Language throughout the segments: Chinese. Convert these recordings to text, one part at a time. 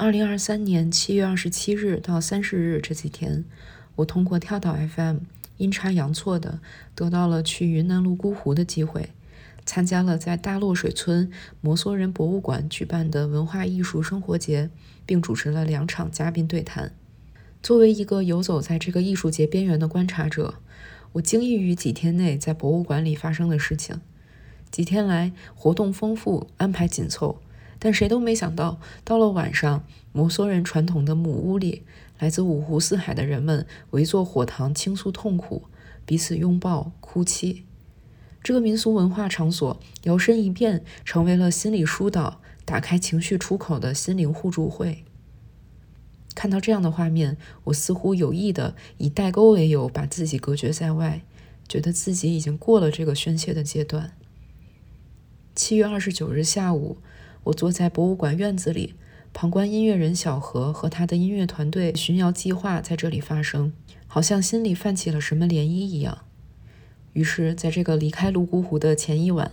二零二三年七月二十七日到三十日这几天，我通过跳岛 FM 阴差阳错的得到了去云南泸沽湖的机会，参加了在大洛水村摩梭人博物馆举办的文化艺术生活节，并主持了两场嘉宾对谈。作为一个游走在这个艺术节边缘的观察者，我惊异于几天内在博物馆里发生的事情。几天来，活动丰富，安排紧凑。但谁都没想到，到了晚上，摩梭人传统的母屋里，来自五湖四海的人们围坐火塘倾诉痛苦，彼此拥抱哭泣。这个民俗文化场所摇身一变，成为了心理疏导、打开情绪出口的心灵互助会。看到这样的画面，我似乎有意的以代沟为由，把自己隔绝在外，觉得自己已经过了这个宣泄的阶段。七月二十九日下午。我坐在博物馆院子里，旁观音乐人小何和他的音乐团队巡摇计划在这里发生，好像心里泛起了什么涟漪一样。于是，在这个离开泸沽湖的前一晚，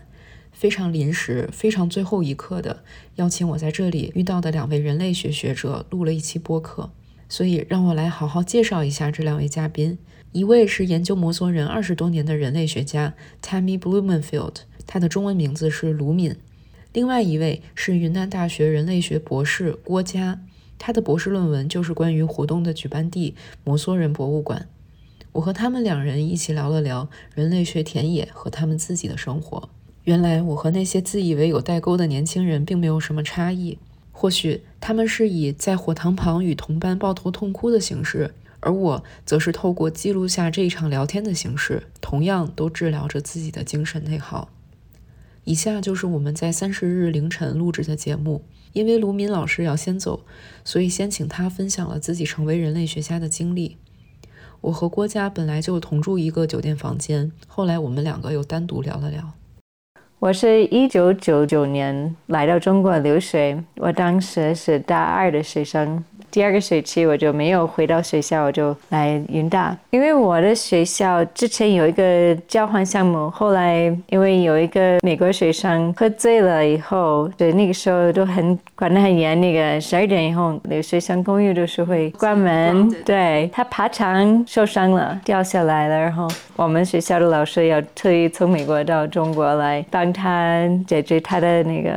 非常临时、非常最后一刻的邀请我在这里遇到的两位人类学学者录了一期播客。所以，让我来好好介绍一下这两位嘉宾。一位是研究摩梭人二十多年的人类学家 Tammy Blumenfield，他的中文名字是卢敏。另外一位是云南大学人类学博士郭佳，他的博士论文就是关于活动的举办地摩梭人博物馆。我和他们两人一起聊了聊人类学田野和他们自己的生活。原来我和那些自以为有代沟的年轻人并没有什么差异，或许他们是以在火塘旁与同伴抱头痛哭的形式，而我则是透过记录下这一场聊天的形式，同样都治疗着自己的精神内耗。以下就是我们在三十日凌晨录制的节目。因为卢敏老师要先走，所以先请他分享了自己成为人类学家的经历。我和郭嘉本来就同住一个酒店房间，后来我们两个又单独聊了聊。我是一九九九年来到中国留学，我当时是大二的学生。第二个学期我就没有回到学校，我就来云大。因为我的学校之前有一个交换项目，后来因为有一个美国学生喝醉了以后，对那个时候都很管得很严，那个十二点以后那个学生公寓都是会关门。对他爬墙受伤了，掉下来了，然后我们学校的老师要特意从美国到中国来帮他解决他的那个，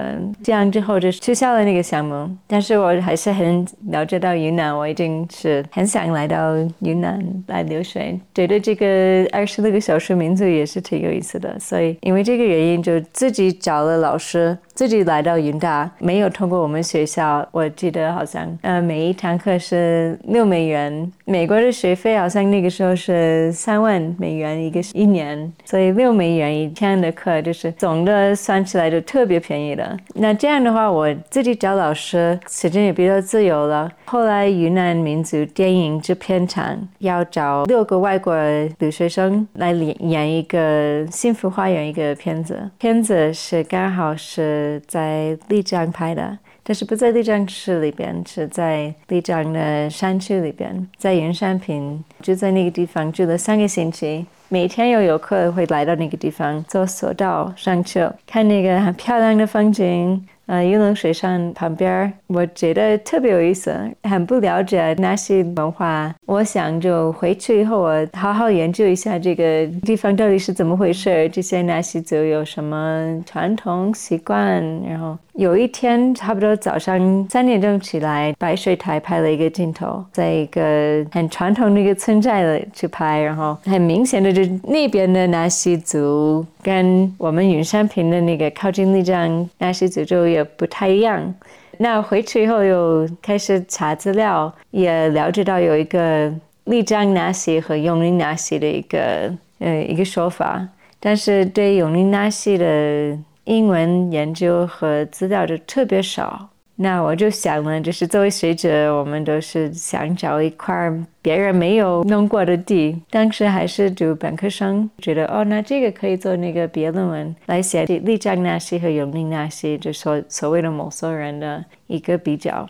这样之后就取消了那个项目。但是我还是很了解到。到云南，我已经是很想来到云南来留学。觉得这个二十六个小时民族也是挺有意思的，所以因为这个原因，就自己找了老师。自己来到云大，没有通过我们学校。我记得好像，呃，每一堂课是六美元。美国的学费好像那个时候是三万美元一个一年，所以六美元一天的课就是总的算起来就特别便宜的。那这样的话，我自己找老师，时间也比较自由了。后来云南民族电影制片厂要找六个外国留学生来演演一个《幸福花园》一个片子，片子是刚好是。在丽江拍的，但是不在丽江市里边，是在丽江的山区里边，在云山坪，就在那个地方住了三个星期。每天有游客会来到那个地方。坐索道上去，看那个很漂亮的风景。呃，玉龙水上旁边，我觉得特别有意思，很不了解那些文化。我想就回去以后，我好好研究一下这个地方。到底是怎么回事，这些纳西族有什么传统习惯，然后。有一天，差不多早上三点钟起来，白水台拍了一个镜头，在一个很传统的一个村寨去拍，然后很明显的，就那边的纳西族跟我们云山坪的那个靠近丽江纳西族就也不太一样。那回去以后又开始查资料，也了解到有一个丽江纳西和永宁纳西的一个呃一个说法，但是对永宁纳西的。英文研究和资料就特别少，那我就想呢，就是作为学者，我们都是想找一块别人没有弄过的地。当时还是读本科生，觉得哦，那这个可以做那个毕业论文来写丽江纳西和永宁纳西，就所所谓的摩梭人的一个比较。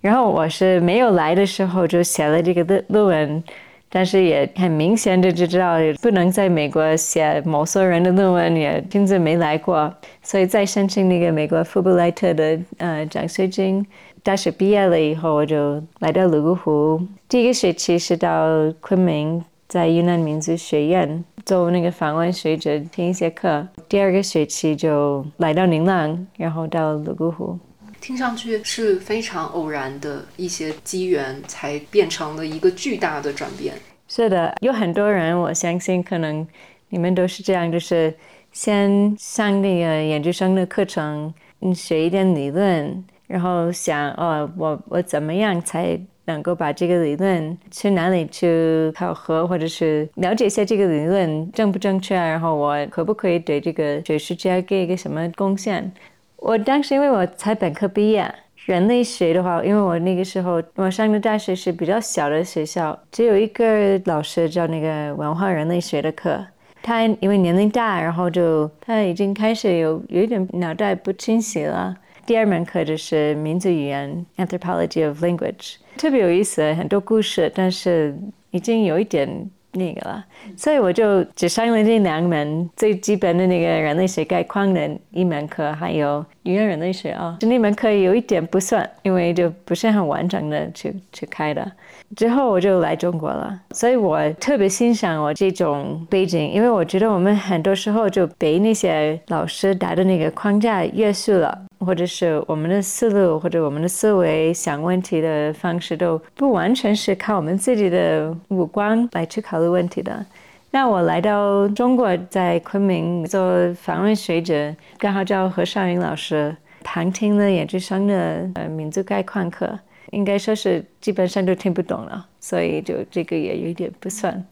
然后我是没有来的时候就写了这个论论文。但是也很明显的就知道不能在美国写某些人的论文，也亲自没来过，所以再申请那个美国富布莱特的呃奖学金，大学毕业了以后，我就来到泸沽湖。第一个学期是到昆明，在云南民族学院做那个访问学者，听一些课。第二个学期就来到宁浪，然后到泸沽湖。听上去是非常偶然的一些机缘，才变成了一个巨大的转变。是的，有很多人，我相信可能你们都是这样，就是先上那个研究生的课程，嗯学一点理论，然后想哦，我我怎么样才能够把这个理论去哪里去考核，或者是了解一下这个理论正不正确？然后我可不可以对这个学术界给一个什么贡献？我当时因为我才本科毕业，人类学的话，因为我那个时候我上的大学是比较小的学校，只有一个老师教那个文化人类学的课。他因为年龄大，然后就他已经开始有有一点脑袋不清晰了。第二门课就是民族语言 （Anthropology of Language），特别有意思，很多故事，但是已经有一点。那个了，所以我就只上了这两门最基本的那个人类学概况的一门课，还有语言人类学啊，就那门课有一点不算，因为就不是很完整的去去开的。之后我就来中国了，所以我特别欣赏我这种背景，因为我觉得我们很多时候就被那些老师打的那个框架约束了，或者是我们的思路或者我们的思维想问题的方式都不完全是靠我们自己的五官来去考虑问题的。那我来到中国，在昆明做访问学者，刚好叫何少云老师旁听了研究生的呃民族概况课。应该说是基本上都听不懂了，所以就这个也有一点不算。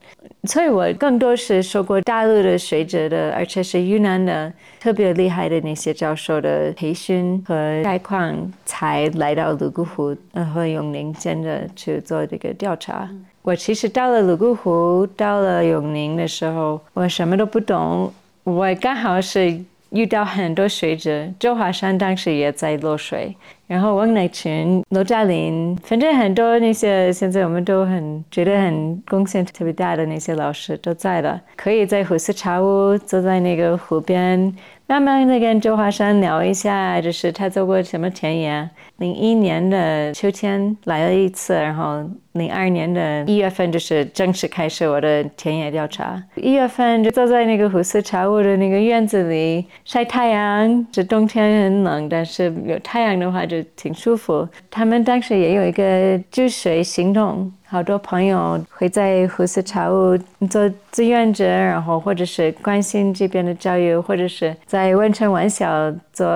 所以我更多是受过大陆的学者的，而且是云南的特别厉害的那些教授的培训和概况，才来到泸沽湖和永宁间的去做这个调查。我其实到了泸沽湖，到了永宁的时候，我什么都不懂，我刚好是遇到很多学者，周华山当时也在落水。然后王乃群、罗嘉林，反正很多那些现在我们都很觉得很贡献特别大的那些老师都在了，可以在虎寺茶屋坐在那个湖边。慢慢的跟周华山聊一下，就是他做过什么田野。零一年的秋天来了一次，然后零二年的一月份就是正式开始我的田野调查。一月份就坐在那个虎寺茶屋的那个院子里晒太阳。这冬天很冷，但是有太阳的话就挺舒服。他们当时也有一个治水行动。好多朋友会在虎寺茶屋做志愿者，然后或者是关心这边的教育，或者是在温城玩小做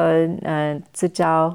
呃自教。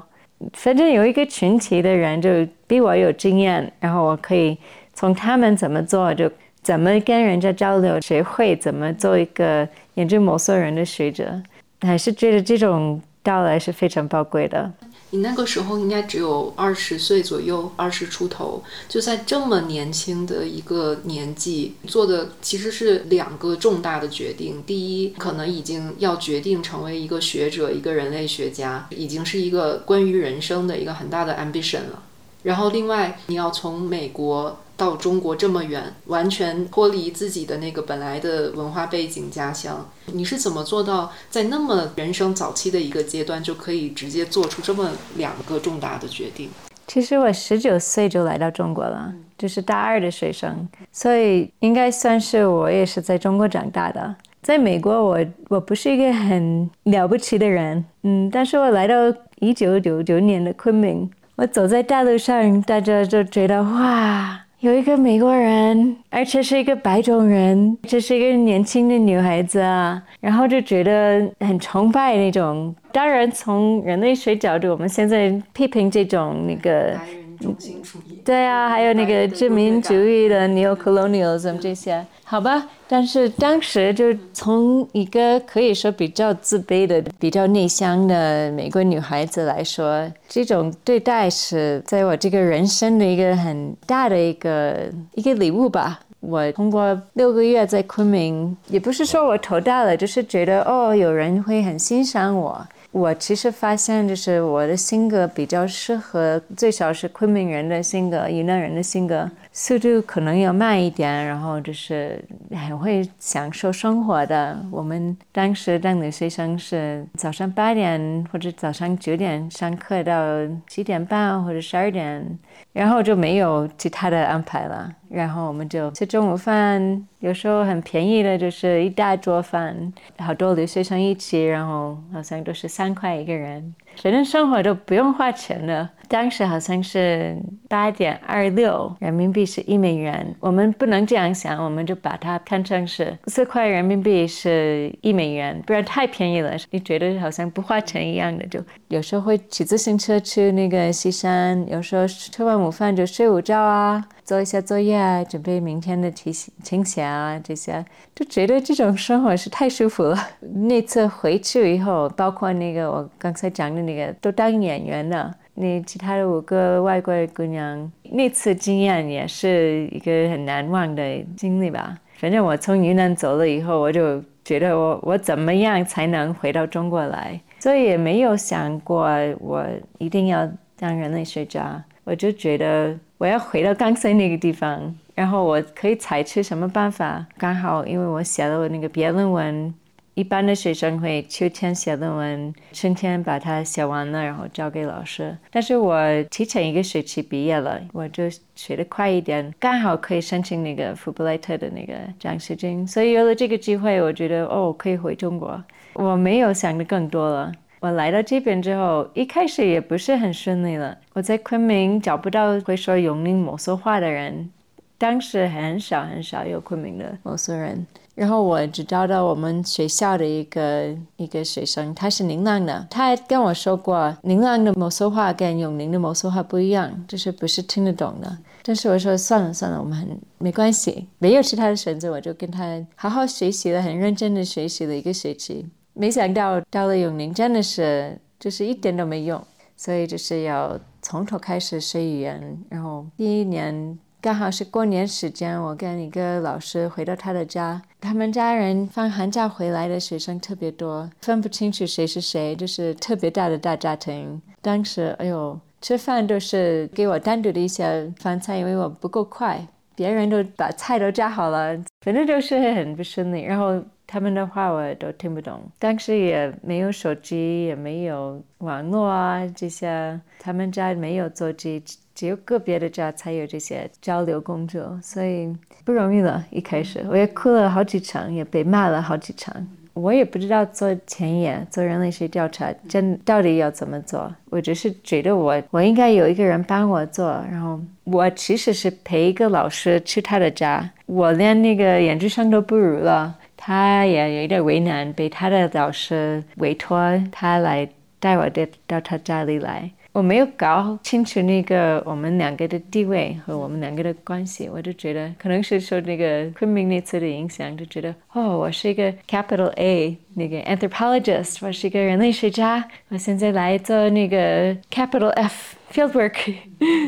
反正有一个群体的人就比我有经验，然后我可以从他们怎么做，就怎么跟人家交流，学会怎么做一个研究某色人的学者，还是觉得这种到来是非常宝贵的。你那个时候应该只有二十岁左右，二十出头，就在这么年轻的一个年纪做的其实是两个重大的决定。第一，可能已经要决定成为一个学者，一个人类学家，已经是一个关于人生的一个很大的 ambition 了。然后，另外你要从美国。到中国这么远，完全脱离自己的那个本来的文化背景家乡，你是怎么做到在那么人生早期的一个阶段就可以直接做出这么两个重大的决定？其实我十九岁就来到中国了，就是大二的学生，所以应该算是我也是在中国长大的。在美国，我我不是一个很了不起的人，嗯，但是我来到一九九九年的昆明，我走在大路上，大家就觉得哇。有一个美国人，而且是一个白种人，这是一个年轻的女孩子啊，然后就觉得很崇拜那种。当然，从人类学角度，我们现在批评这种那个。中心主义，对啊，还有那个殖民主义的 neocolonialism 这些，好吧。但是当时就从一个可以说比较自卑的、比较内向的美国女孩子来说，这种对待是在我这个人生的一个很大的一个一个礼物吧。我通过六个月在昆明，也不是说我头大了，就是觉得哦，有人会很欣赏我。我其实发现，就是我的性格比较适合，最少是昆明人的性格，云南人的性格，速度可能要慢一点，然后就是很会享受生活的。我们当时当留学生是早上八点或者早上九点上课到七点半或者十二点，然后就没有其他的安排了。然后我们就吃中午饭，有时候很便宜的，就是一大桌饭，好多留学生一起，然后好像都是三块一个人。反正生活都不用花钱的。当时好像是八点二六人民币是一美元，我们不能这样想，我们就把它看成是四块人民币是一美元，不然太便宜了。你觉得好像不花钱一样的，就有时候会骑自行车去那个西山，有时候吃完午午饭就睡午觉啊，做一下作业啊，准备明天的题听写啊这些，就觉得这种生活是太舒服了。那次回去以后，包括那个我刚才讲的。那个都当演员的，那其他的五个外国姑娘，那次经验也是一个很难忘的经历吧。反正我从云南走了以后，我就觉得我我怎么样才能回到中国来，所以也没有想过我一定要当人类学家。我就觉得我要回到刚才那个地方，然后我可以采取什么办法？刚好因为我写了我那个毕业论文。一般的学生会秋天写论文，春天把它写完了，然后交给老师。但是我提前一个学期毕业了，我就学得快一点，刚好可以申请那个福布莱特的那个奖学金。所以有了这个机会，我觉得哦，可以回中国。我没有想的更多了。我来到这边之后，一开始也不是很顺利了。我在昆明找不到会说永宁摩梭话的人，当时很少很少有昆明的摩梭人。然后我只找到我们学校的一个一个学生，他是宁浪的，他还跟我说过，宁浪的摩梭话跟永宁的摩梭话不一样，就是不是听得懂的。但是我说算了算了，我们很没关系，没有其他的选择，我就跟他好好学习了，很认真的学习了一个学期。没想到到了永宁真的是就是一点都没用，所以就是要从头开始学语言。然后第一年。刚好是过年时间，我跟一个老师回到他的家，他们家人放寒假回来的学生特别多，分不清楚谁是谁，就是特别大的大家庭。当时，哎呦，吃饭都是给我单独的一些饭菜，因为我不够快，别人都把菜都夹好了，反正就是很不顺利。然后他们的话我都听不懂，当时也没有手机，也没有网络啊这些，他们家没有座机。只有个别的家才有这些交流工作，所以不容易了。一开始我也哭了好几场，也被骂了好几场。我也不知道做前沿、做人类学调查真到底要怎么做。我只是觉得我我应该有一个人帮我做。然后我其实是陪一个老师去他的家，我连那个研究生都不如了。他也有点为难，被他的老师委托他来带我到到他家里来。我没有搞清楚那个我们两个的地位和我们两个的关系，我就觉得可能是受那个昆明那次的影响，就觉得哦，我是一个 capital A 那个 anthropologist，我是一个人类学家，我现在来做那个 capital F fieldwork，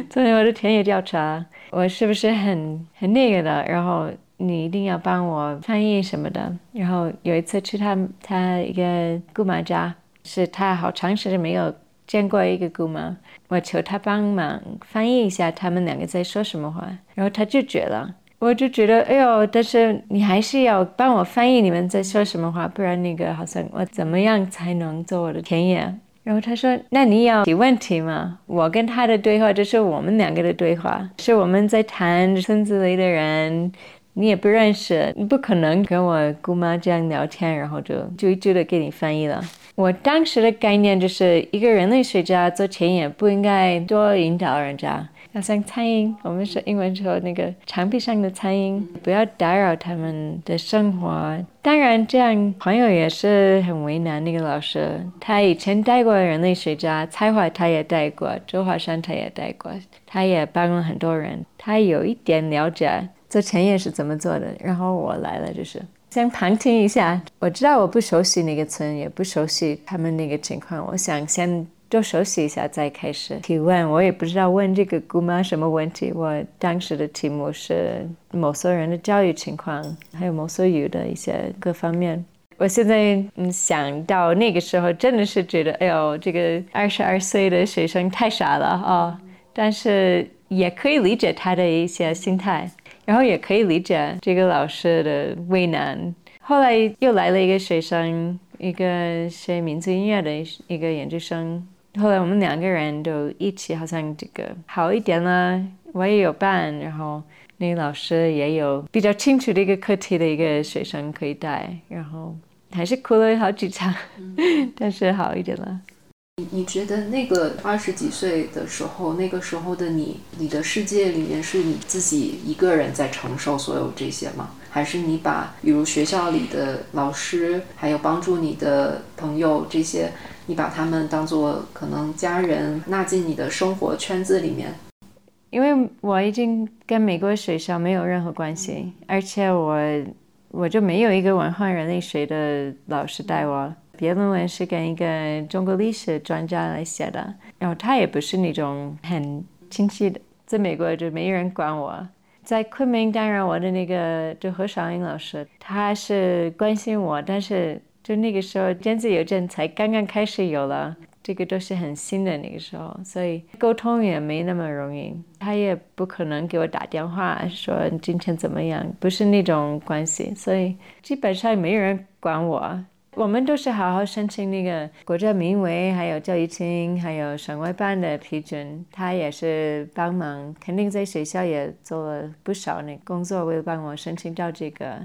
做 我的田野调查，我是不是很很那个的？然后你一定要帮我翻译什么的。然后有一次去他他一个姑妈家，是他好长时间没有。见过一个姑妈，我求她帮忙翻译一下他们两个在说什么话，然后她拒绝了。我就觉得，哎呦，但是你还是要帮我翻译你们在说什么话，不然那个好像我怎么样才能做我的田野？然后她说，那你要提问题吗？我跟他的对话就是我们两个的对话，是我们在谈村子里的人，你也不认识，你不可能跟我姑妈这样聊天，然后就就一句的给你翻译了。我当时的概念就是，一个人类学家做田野不应该多引导人家，要像苍蝇，我们说英文说那个墙壁上的苍蝇，不要打扰他们的生活。当然，这样朋友也是很为难。那个老师，他以前带过人类学家，蔡华他也带过，周华山他也带过，他也帮了很多人，他有一点了解做田野是怎么做的。然后我来了，就是。先旁听一下，我知道我不熟悉那个村，也不熟悉他们那个情况。我想先多熟悉一下，再开始提问。我也不知道问这个姑妈什么问题。我当时的题目是某所人的教育情况，还有某所语的一些各方面。我现在嗯想到那个时候，真的是觉得，哎呦，这个二十二岁的学生太傻了啊！但是也可以理解他的一些心态。然后也可以理解这个老师的为难。后来又来了一个学生，一个学民族音乐的一个研究生。后来我们两个人都一起，好像这个好一点了。我也有伴，然后那个老师也有比较清楚的一个课题的一个学生可以带，然后还是哭了好几场，但是好一点了。你觉得那个二十几岁的时候，那个时候的你，你的世界里面是你自己一个人在承受所有这些吗？还是你把比如学校里的老师，还有帮助你的朋友这些？你把他们当做可能家人纳进你的生活圈子里面，因为我已经跟美国学校没有任何关系，而且我我就没有一个文化人类学的老师带我。毕业论文是跟一个中国历史专家来写的，然后他也不是那种很清晰的，在美国就没人管我。在昆明当然我的那个就何少英老师，他是关心我，但是。就那个时候，电子邮件才刚刚开始有了，这个都是很新的那个时候，所以沟通也没那么容易。他也不可能给我打电话说今天怎么样，不是那种关系，所以基本上没人管我。我们都是好好申请那个国家民委、还有教育厅、还有省外办的批准，他也是帮忙，肯定在学校也做了不少那工作，为了帮我申请到这个。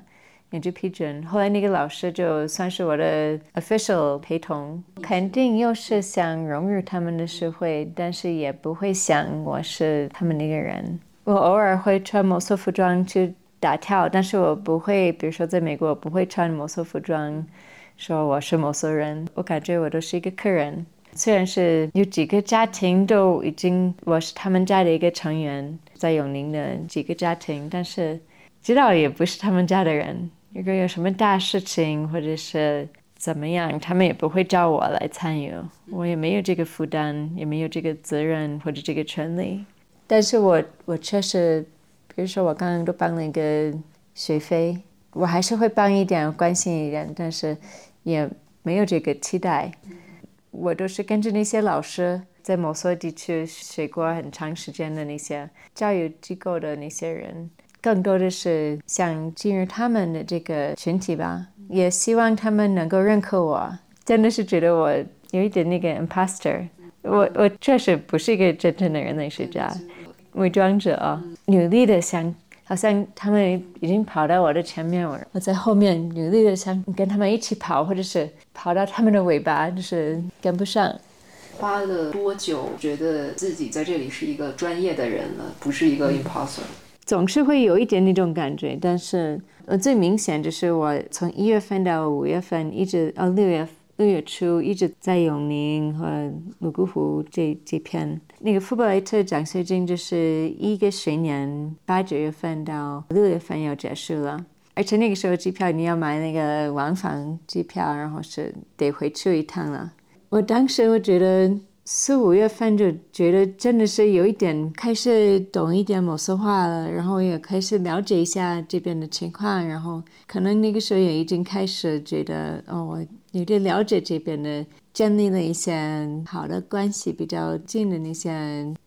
研究批准，后来那个老师就算是我的 official 陪同，肯定又是想融入他们的社会，但是也不会想我是他们那个人。我偶尔会穿某色服装去打跳，但是我不会，比如说在美国，我不会穿某色服装，说我是某色人。我感觉我都是一个客人，虽然是有几个家庭都已经我是他们家的一个成员，在永宁的几个家庭，但是。知道也不是他们家的人，如果有什么大事情或者是怎么样，他们也不会叫我来参与，我也没有这个负担，也没有这个责任或者这个权利。但是我我确实，比如说我刚刚都帮了一个学费，我还是会帮一点，关心一点，但是也没有这个期待。我都是跟着那些老师在某所地区学过很长时间的那些教育机构的那些人。更多的是想进入他们的这个群体吧，也希望他们能够认可我。真的是觉得我有一点那个 imposter，我我确实不是一个真正的人类学家，伪装者啊，努力的想，好像他们已经跑到我的前面，我我在后面努力的想跟他们一起跑，或者是跑到他们的尾巴，就是跟不上。花了多久觉得自己在这里是一个专业的人了，不是一个 impossible？总是会有一点那种感觉，但是呃，最明显就是我从一月份到五月份，一直呃六月六月初一直在永宁和泸沽湖这这片。那个富布莱特奖学金就是一个学年，八九月份到六月份要结束了，而且那个时候机票你要买那个往返机票，然后是得回去一趟了。我当时我觉得。四五月份就觉得真的是有一点开始懂一点某些话了，然后也开始了解一下这边的情况，然后可能那个时候也已经开始觉得哦，我有点了解这边的，建立了一些好的关系，比较近的那些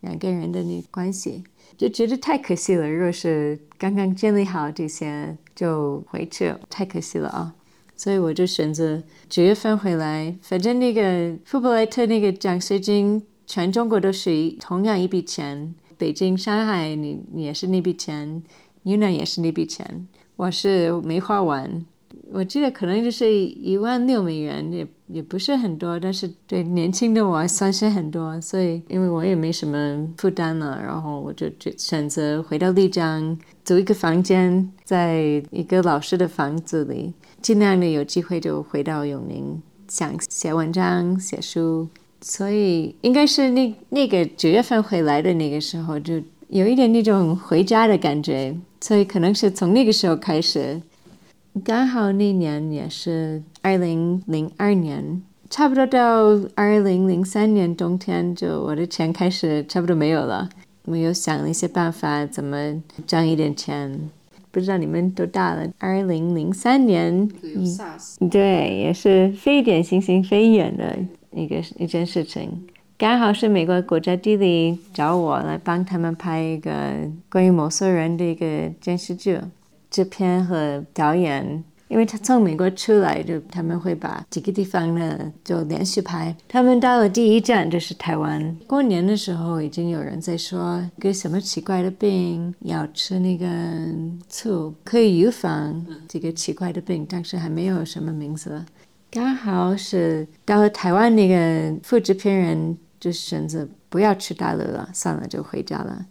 两个人的那关系，就觉得太可惜了。若是刚刚建立好这些就回去，太可惜了啊。所以我就选择九月份回来，反正那个富布莱特那个奖学金，全中国都是同样一笔钱，北京、上海你你也是那笔钱，云南也是那笔钱，我是没花完。我记得可能就是一万六美元，也也不是很多，但是对年轻的我算是很多。所以因为我也没什么负担了，然后我就就选择回到丽江，租一个房间，在一个老师的房子里。尽量的有机会就回到永宁，想写文章、写书，所以应该是那那个九月份回来的那个时候，就有一点那种回家的感觉，所以可能是从那个时候开始，刚好那年也是二零零二年，差不多到二零零三年冬天，就我的钱开始差不多没有了，我又想了一些办法，怎么挣一点钱。不知道你们多大了？二零零三年，对，也是非典型性、非远的一个一件事情。刚好是美国国家地理找我来帮他们拍一个关于某些人的一个电视剧，制片和导演。因为他从美国出来，就他们会把几个地方呢就连续拍。他们到了第一站就是台湾。过年的时候，已经有人在说，个什么奇怪的病要吃那个醋，可以预防这个奇怪的病，但是还没有什么名字。刚好是到了台湾，那个复制片人就选择不要吃大陆了，算了，就回家了。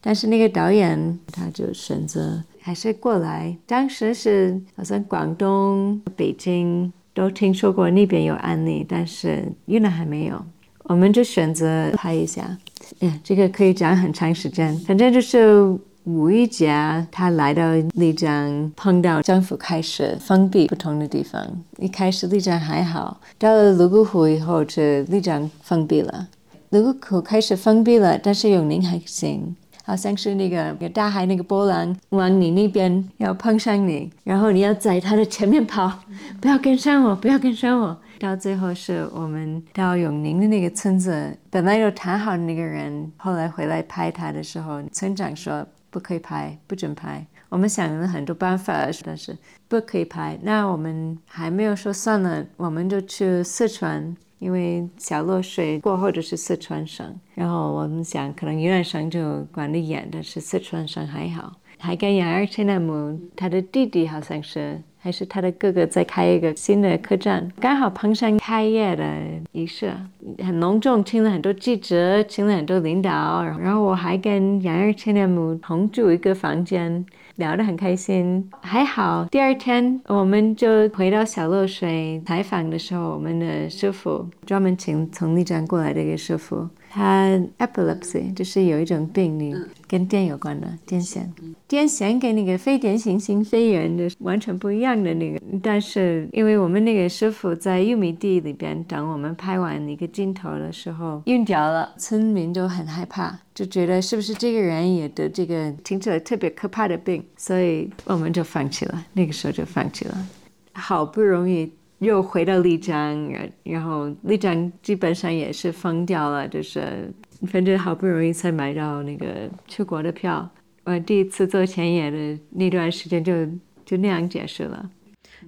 但是那个导演他就选择还是过来。当时是好像广东、北京都听说过那边有案例，但是云南还没有。我们就选择拍一下。嗯，这个可以讲很长时间。反正就是五一节，他来到丽江，碰到政府开始封闭不同的地方。一开始丽江还好，到了泸沽湖以后，这丽江封闭了。泸沽湖开始封闭了，但是永宁还行。好像是那个有大海那个波浪往你那边要碰上你，然后你要在它的前面跑，不要跟上我，不要跟上我。到最后是我们到永宁的那个村子，本来有谈好的那个人，后来回来拍他的时候，村长说不可以拍，不准拍。我们想了很多办法，但是不可以拍。那我们还没有说算了，我们就去四川。因为小落水过后就是四川省，然后我们想可能云南省就管得严，但是四川省还好。还跟杨二千那姆，他的弟弟好像是还是他的哥哥在开一个新的客栈，刚好碰上开业的仪式，很隆重，请了很多记者，请了很多领导，然后我还跟杨二千那姆同住一个房间。聊得很开心，还好。第二天我们就回到小洛水采访的时候，我们的师傅专门请从丽江过来的一个师傅。他 epilepsy 就是有一种病，你跟电有关的癫痫。癫痫跟那个非典型性肺炎的完全不一样的那个。但是因为我们那个师傅在玉米地里边等我们拍完一个镜头的时候晕掉了，村民都很害怕，就觉得是不是这个人也得这个听起来特别可怕的病，所以我们就放弃了。那个时候就放弃了，好不容易。又回到丽江，然然后丽江基本上也是疯掉了，就是反正好不容易才买到那个出国的票。我第一次做前野的那段时间就就那样结束了。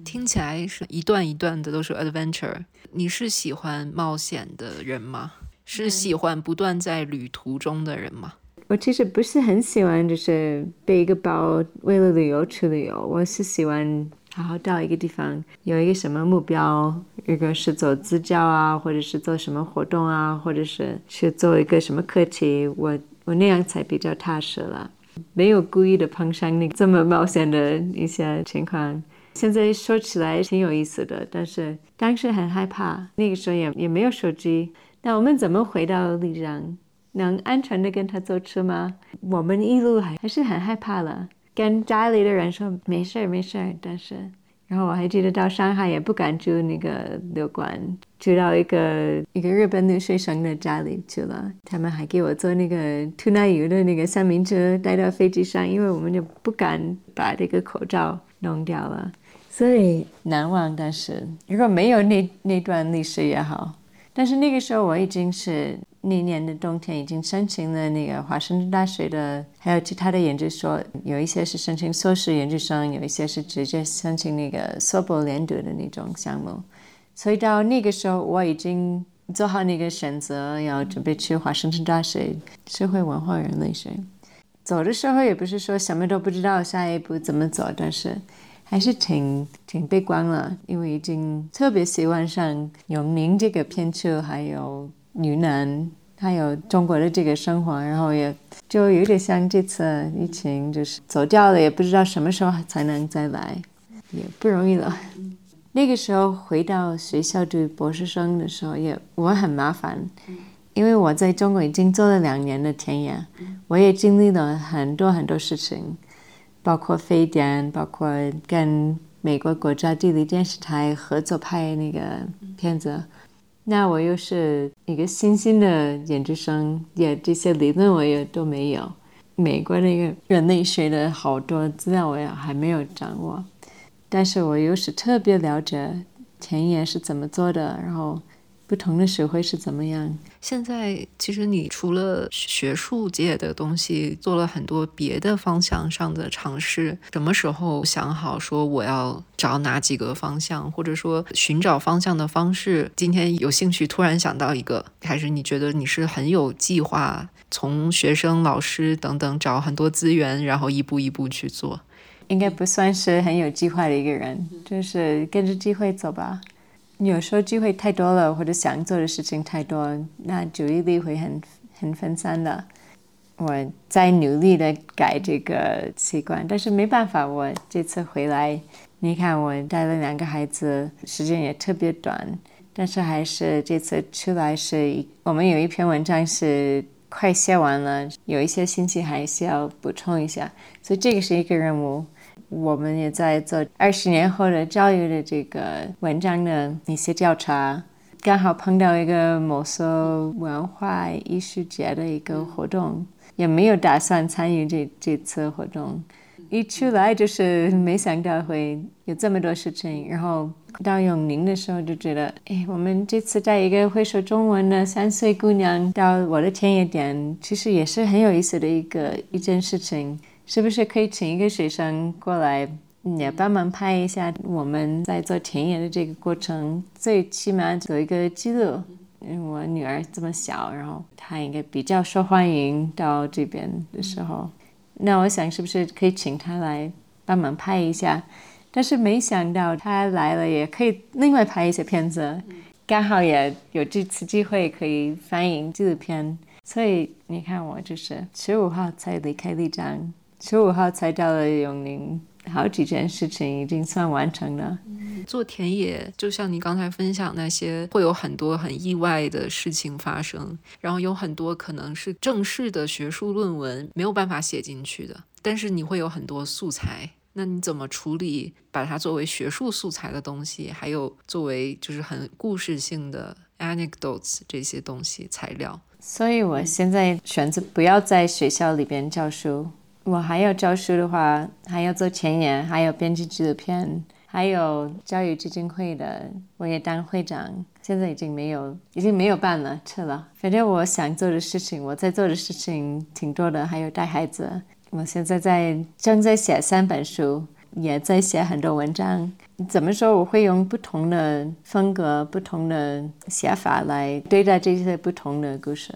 听起来是一段一段的都是 adventure。你是喜欢冒险的人吗？是喜欢不断在旅途中的人吗？我其实不是很喜欢，就是背一个包为了旅游去旅游。我是喜欢。好好到一个地方，有一个什么目标，一个是做支教啊，或者是做什么活动啊，或者是去做一个什么课题，我我那样才比较踏实了。没有故意的碰上那这么冒险的一些情况。现在说起来挺有意思的，但是当时很害怕。那个时候也也没有手机，那我们怎么回到丽江？能安全的跟他坐车吗？我们一路还还是很害怕了。跟家里的人说没事儿没事儿，但是，然后我还记得到上海也不敢住那个旅馆，住到一个一个日本留学生的家里去了。他们还给我做那个吐奶油的那个三明治带到飞机上，因为我们就不敢把这个口罩弄掉了，所以难忘。但是如果没有那那段历史也好，但是那个时候我已经是。那年的冬天已经申请了那个华盛顿大学的，还有其他的研究所，有一些是申请硕士研究生，有一些是直接申请那个硕博连读的那种项目。所以到那个时候，我已经做好那个选择，要准备去华盛顿大学社会文化人类学。走的时候也不是说什么都不知道下一步怎么走，但是还是挺挺悲观了，因为已经特别喜欢上永宁这个片区，还有。云南他有中国的这个生活，然后也就有点像这次疫情，就是走掉了，也不知道什么时候才能再来，也不容易了。那个时候回到学校读博士生的时候，也我很麻烦，因为我在中国已经做了两年的田野，我也经历了很多很多事情，包括非典，包括跟美国国家地理电视台合作拍那个片子。那我又是一个新兴的研究生，也这些理论我也都没有。美国那个人类学的好多资料我也还没有掌握，但是我又是特别了解前沿是怎么做的，然后不同的社会是怎么样。现在其实你除了学术界的东西，做了很多别的方向上的尝试。什么时候想好说我要找哪几个方向，或者说寻找方向的方式？今天有兴趣突然想到一个，还是你觉得你是很有计划，从学生、老师等等找很多资源，然后一步一步去做？应该不算是很有计划的一个人，就是跟着机会走吧。有时候机会太多了，或者想做的事情太多，那注意力会很很分散的。我在努力的改这个习惯，但是没办法，我这次回来，你看我带了两个孩子，时间也特别短，但是还是这次出来是，我们有一篇文章是快写完了，有一些信息还是要补充一下，所以这个是一个任务。我们也在做二十年后的教育的这个文章的一些调查，刚好碰到一个某所文化艺术节的一个活动，也没有打算参与这这次活动，一出来就是没想到会有这么多事情，然后到永宁的时候就觉得，哎，我们这次带一个会说中文的三岁姑娘到我的田野点，其实也是很有意思的一个一件事情。是不是可以请一个学生过来，也帮忙拍一下我们在做田野的这个过程，最起码做一个记录。因为我女儿这么小，然后她应该比较受欢迎到这边的时候，那我想是不是可以请她来帮忙拍一下？但是没想到她来了也可以另外拍一些片子，刚好也有这次机会可以翻译纪录片，所以你看我就是十五号才离开丽江。十五号才到了永宁，好几件事情已经算完成了。做田野，就像你刚才分享那些，会有很多很意外的事情发生，然后有很多可能是正式的学术论文没有办法写进去的，但是你会有很多素材，那你怎么处理？把它作为学术素材的东西，还有作为就是很故事性的 anecdotes 这些东西材料。所以我现在选择不要在学校里边教书。我还要教书的话，还要做前沿，还有编辑纪录片，还有教育基金会的，我也当会长。现在已经没有，已经没有办了，撤了。反正我想做的事情，我在做的事情挺多的，还有带孩子。我现在在正在写三本书，也在写很多文章。怎么说？我会用不同的风格、不同的写法来对待这些不同的故事。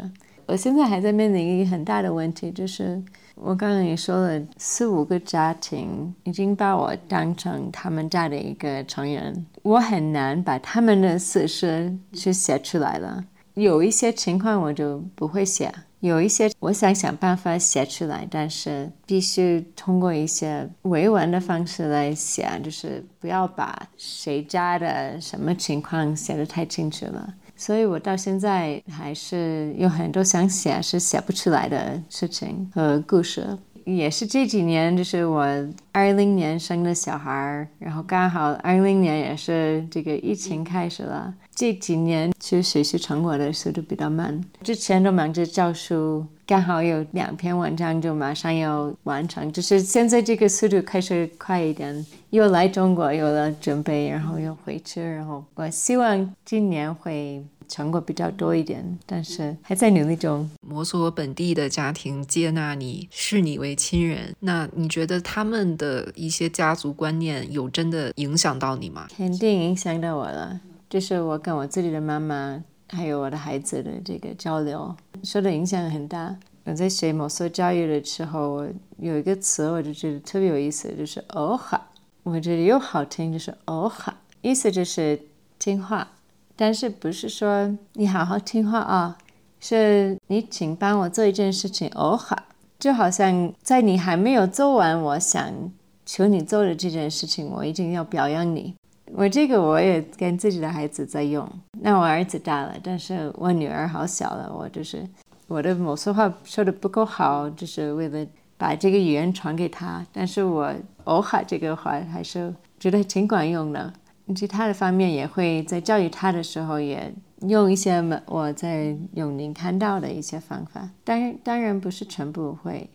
我现在还在面临一个很大的问题，就是。我刚刚也说了，四五个家庭已经把我当成他们家的一个成员，我很难把他们的事去写出来了。有一些情况我就不会写，有一些我想想办法写出来，但是必须通过一些委婉的方式来写，就是不要把谁家的什么情况写得太清楚了。所以我到现在还是有很多想写是写不出来的事情和故事，也是这几年，就是我二零年生的小孩，然后刚好二零年也是这个疫情开始了，这几年其实学习成果的速度比较慢，之前都忙着教书，刚好有两篇文章就马上要完成，就是现在这个速度开始快一点，又来中国，有了准备，然后又回去，然后我希望今年会。成果比较多一点，但是还在努力中。摩索本地的家庭接纳你，视你为亲人，那你觉得他们的一些家族观念有真的影响到你吗？肯定影响到我了。就是我跟我自己的妈妈，还有我的孩子的这个交流，受的影响很大。我在学摩索教育的时候，我有一个词，我就觉得特别有意思，就是“哦哈”，我觉得又好听，就是“哦哈”，意思就是听话。但是不是说你好好听话啊？是你请帮我做一件事情哦哈，就好像在你还没有做完我想求你做的这件事情，我一定要表扬你。我这个我也跟自己的孩子在用。那我儿子大了，但是我女儿好小了。我就是我的某些话说的不够好，就是为了把这个语言传给他。但是我哦哈这个话还是觉得挺管用的。其他的方面也会在教育他的时候，也用一些我在永宁看到的一些方法。当然，当然不是全部会，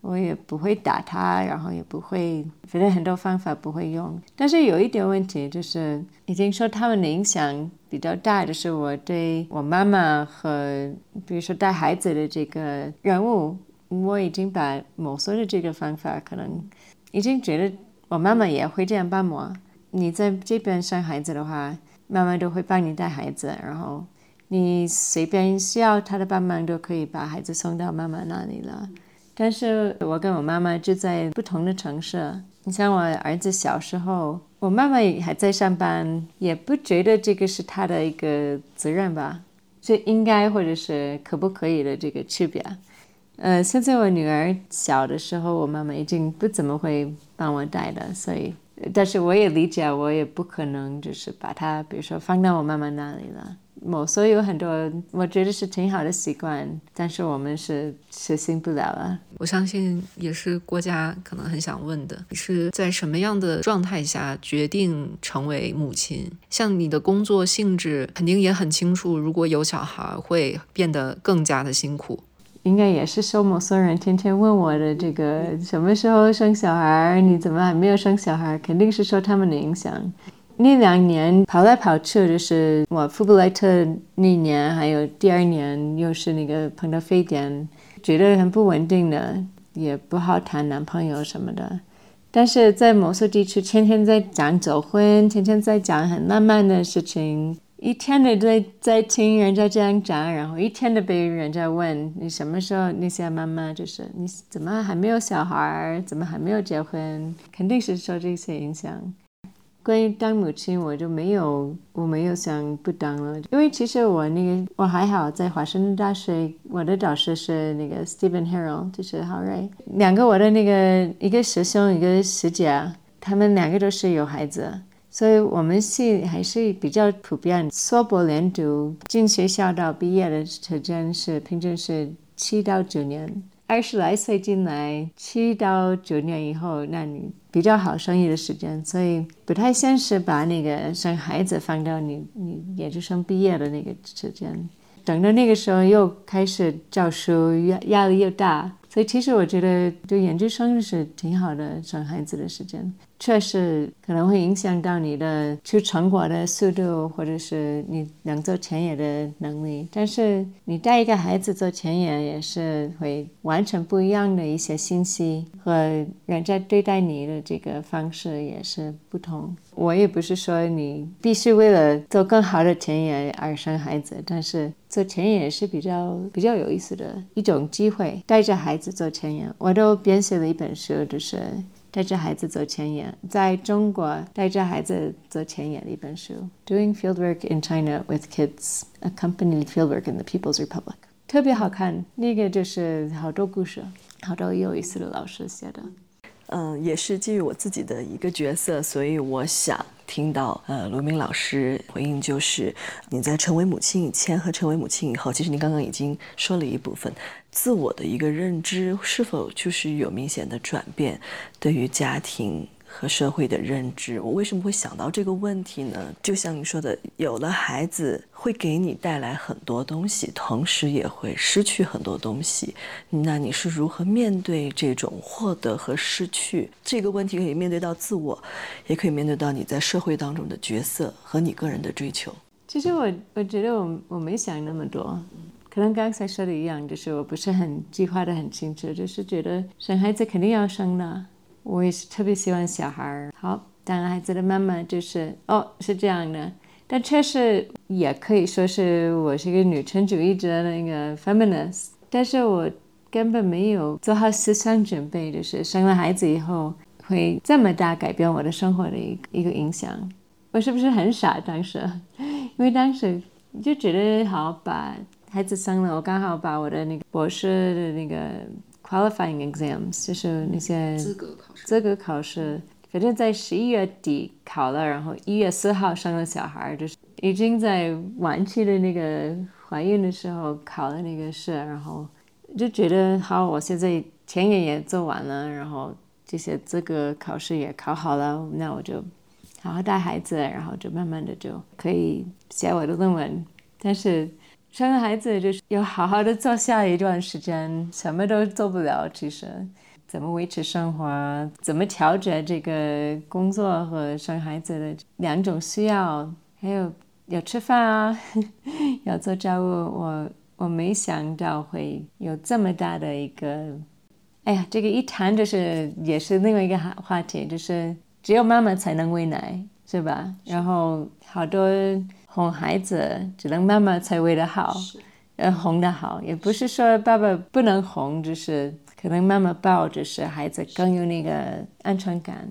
我也不会打他，然后也不会，反正很多方法不会用。但是有一点问题就是，已经受他们的影响，比较大就是我对我妈妈和比如说带孩子的这个人物，我已经把某些的这个方法可能已经觉得我妈妈也会这样帮我。你在这边生孩子的话，妈妈都会帮你带孩子，然后你随便需要她的帮忙都可以把孩子送到妈妈那里了。但是我跟我妈妈住在不同的城市。你像我儿子小时候，我妈妈还在上班，也不觉得这个是她的一个责任吧，是应该或者是可不可以的这个区别。呃，现在我女儿小的时候，我妈妈已经不怎么会帮我带了，所以，但是我也理解，我也不可能就是把她，比如说放到我妈妈那里了。某所以有很多，我觉得是挺好的习惯，但是我们是实行不了了。我相信也是国家可能很想问的，你是在什么样的状态下决定成为母亲？像你的工作性质，肯定也很清楚，如果有小孩会变得更加的辛苦。应该也是受某些人天天问我的这个什么时候生小孩？你怎么还没有生小孩？肯定是受他们的影响。那两年跑来跑去，就是我富布莱特那年，还有第二年又是那个碰到非典，觉得很不稳定的，也不好谈男朋友什么的。但是在某些地区，天天在讲走婚，天天在讲很浪漫的事情，一天的在在听人家这样讲，然后一天的被人家问你什么时候那些妈妈就是你怎么还没有小孩，怎么还没有结婚，肯定是受这些影响。关于当母亲，我就没有，我没有想不当了，因为其实我那个我还好，在华盛顿大学，我的导师是那个 Stephen Harold，就是郝瑞，两个我的那个一个师兄，一个师姐，他们两个都是有孩子，所以我们系还是比较普遍，硕博连读进学校到毕业的时间是平均是七到九年。二十来岁进来，七到九年以后，那你比较好生育的时间，所以不太现实把那个生孩子放到你你研究生毕业的那个时间。等到那个时候又开始教书，压压力又大，所以其实我觉得读研究生是挺好的生孩子的时间。确实可能会影响到你的出成果的速度，或者是你能做田野的能力。但是你带一个孩子做田野，也是会完全不一样的一些信息，和人家对待你的这个方式也是不同。我也不是说你必须为了做更好的田野而生孩子，但是做田野是比较比较有意思的一种机会。带着孩子做田野，我都编写了一本书，就是。带着孩子走前沿，在中国带着孩子走前沿的一本书，《Doing Fieldwork in China with Kids: Accompanying Fieldwork in the People's Republic》，特别好看。那个就是好多故事，好多有意思的老师写的。嗯，也是基于我自己的一个角色，所以我想听到呃卢明老师回应，就是你在成为母亲以前和成为母亲以后，其实您刚刚已经说了一部分。自我的一个认知是否就是有明显的转变？对于家庭和社会的认知，我为什么会想到这个问题呢？就像你说的，有了孩子会给你带来很多东西，同时也会失去很多东西。那你是如何面对这种获得和失去这个问题？可以面对到自我，也可以面对到你在社会当中的角色和你个人的追求。其实我我觉得我我没想那么多。可能刚才说的一样，就是我不是很计划的很清楚，就是觉得生孩子肯定要生的。我也是特别喜欢小孩儿。好，当孩子的妈妈就是哦，是这样的。但确实也可以说是我是一个女权主义者的那个 feminist，但是我根本没有做好思想准备，就是生了孩子以后会这么大改变我的生活的一一个影响。我是不是很傻当时？因为当时就觉得好把。孩子生了，我刚好把我的那个博士的那个 qualifying exams，就是那些资格考试，资格考试，反正在十一月底考了，然后一月四号生了小孩，就是已经在晚期的那个怀孕的时候考了那个试，然后就觉得好，我现在田野也做完了，然后这些资格考试也考好了，那我就好好带孩子，然后就慢慢的就可以写我的论文，但是。生了孩子就是要好好的做下一段时间，什么都做不了。其实，怎么维持生活，怎么调节这个工作和生孩子的两种需要，还有要吃饭啊，要做家务，我我没想到会有这么大的一个，哎呀，这个一谈就是也是另外一个话话题，就是只有妈妈才能喂奶，是吧？然后好多哄孩子只能妈妈才喂得好，呃，哄得好，也不是说爸爸不能哄，只是可能妈妈抱着是孩子更有那个安全感。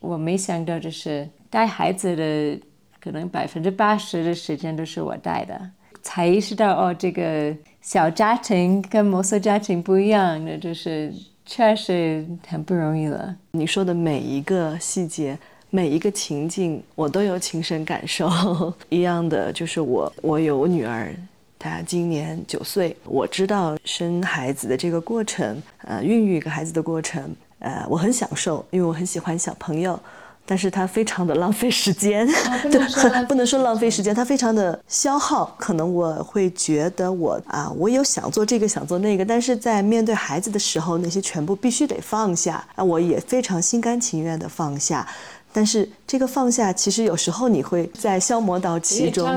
我没想到就是带孩子的。可能百分之八十的时间都是我带的，才意识到哦，这个小家庭跟摩梭家庭不一样，那就是确实很不容易了。你说的每一个细节，每一个情境，我都有亲身感受。一样的，就是我，我有女儿，她今年九岁，我知道生孩子的这个过程，呃，孕育一个孩子的过程，呃，我很享受，因为我很喜欢小朋友。但是她非常的浪费时间，对，不能说浪费时间，她非常的消耗。可能我会觉得我啊，我有想做这个想做那个，但是在面对孩子的时候，那些全部必须得放下啊，我也非常心甘情愿的放下。但是这个放下，其实有时候你会在消磨到其中，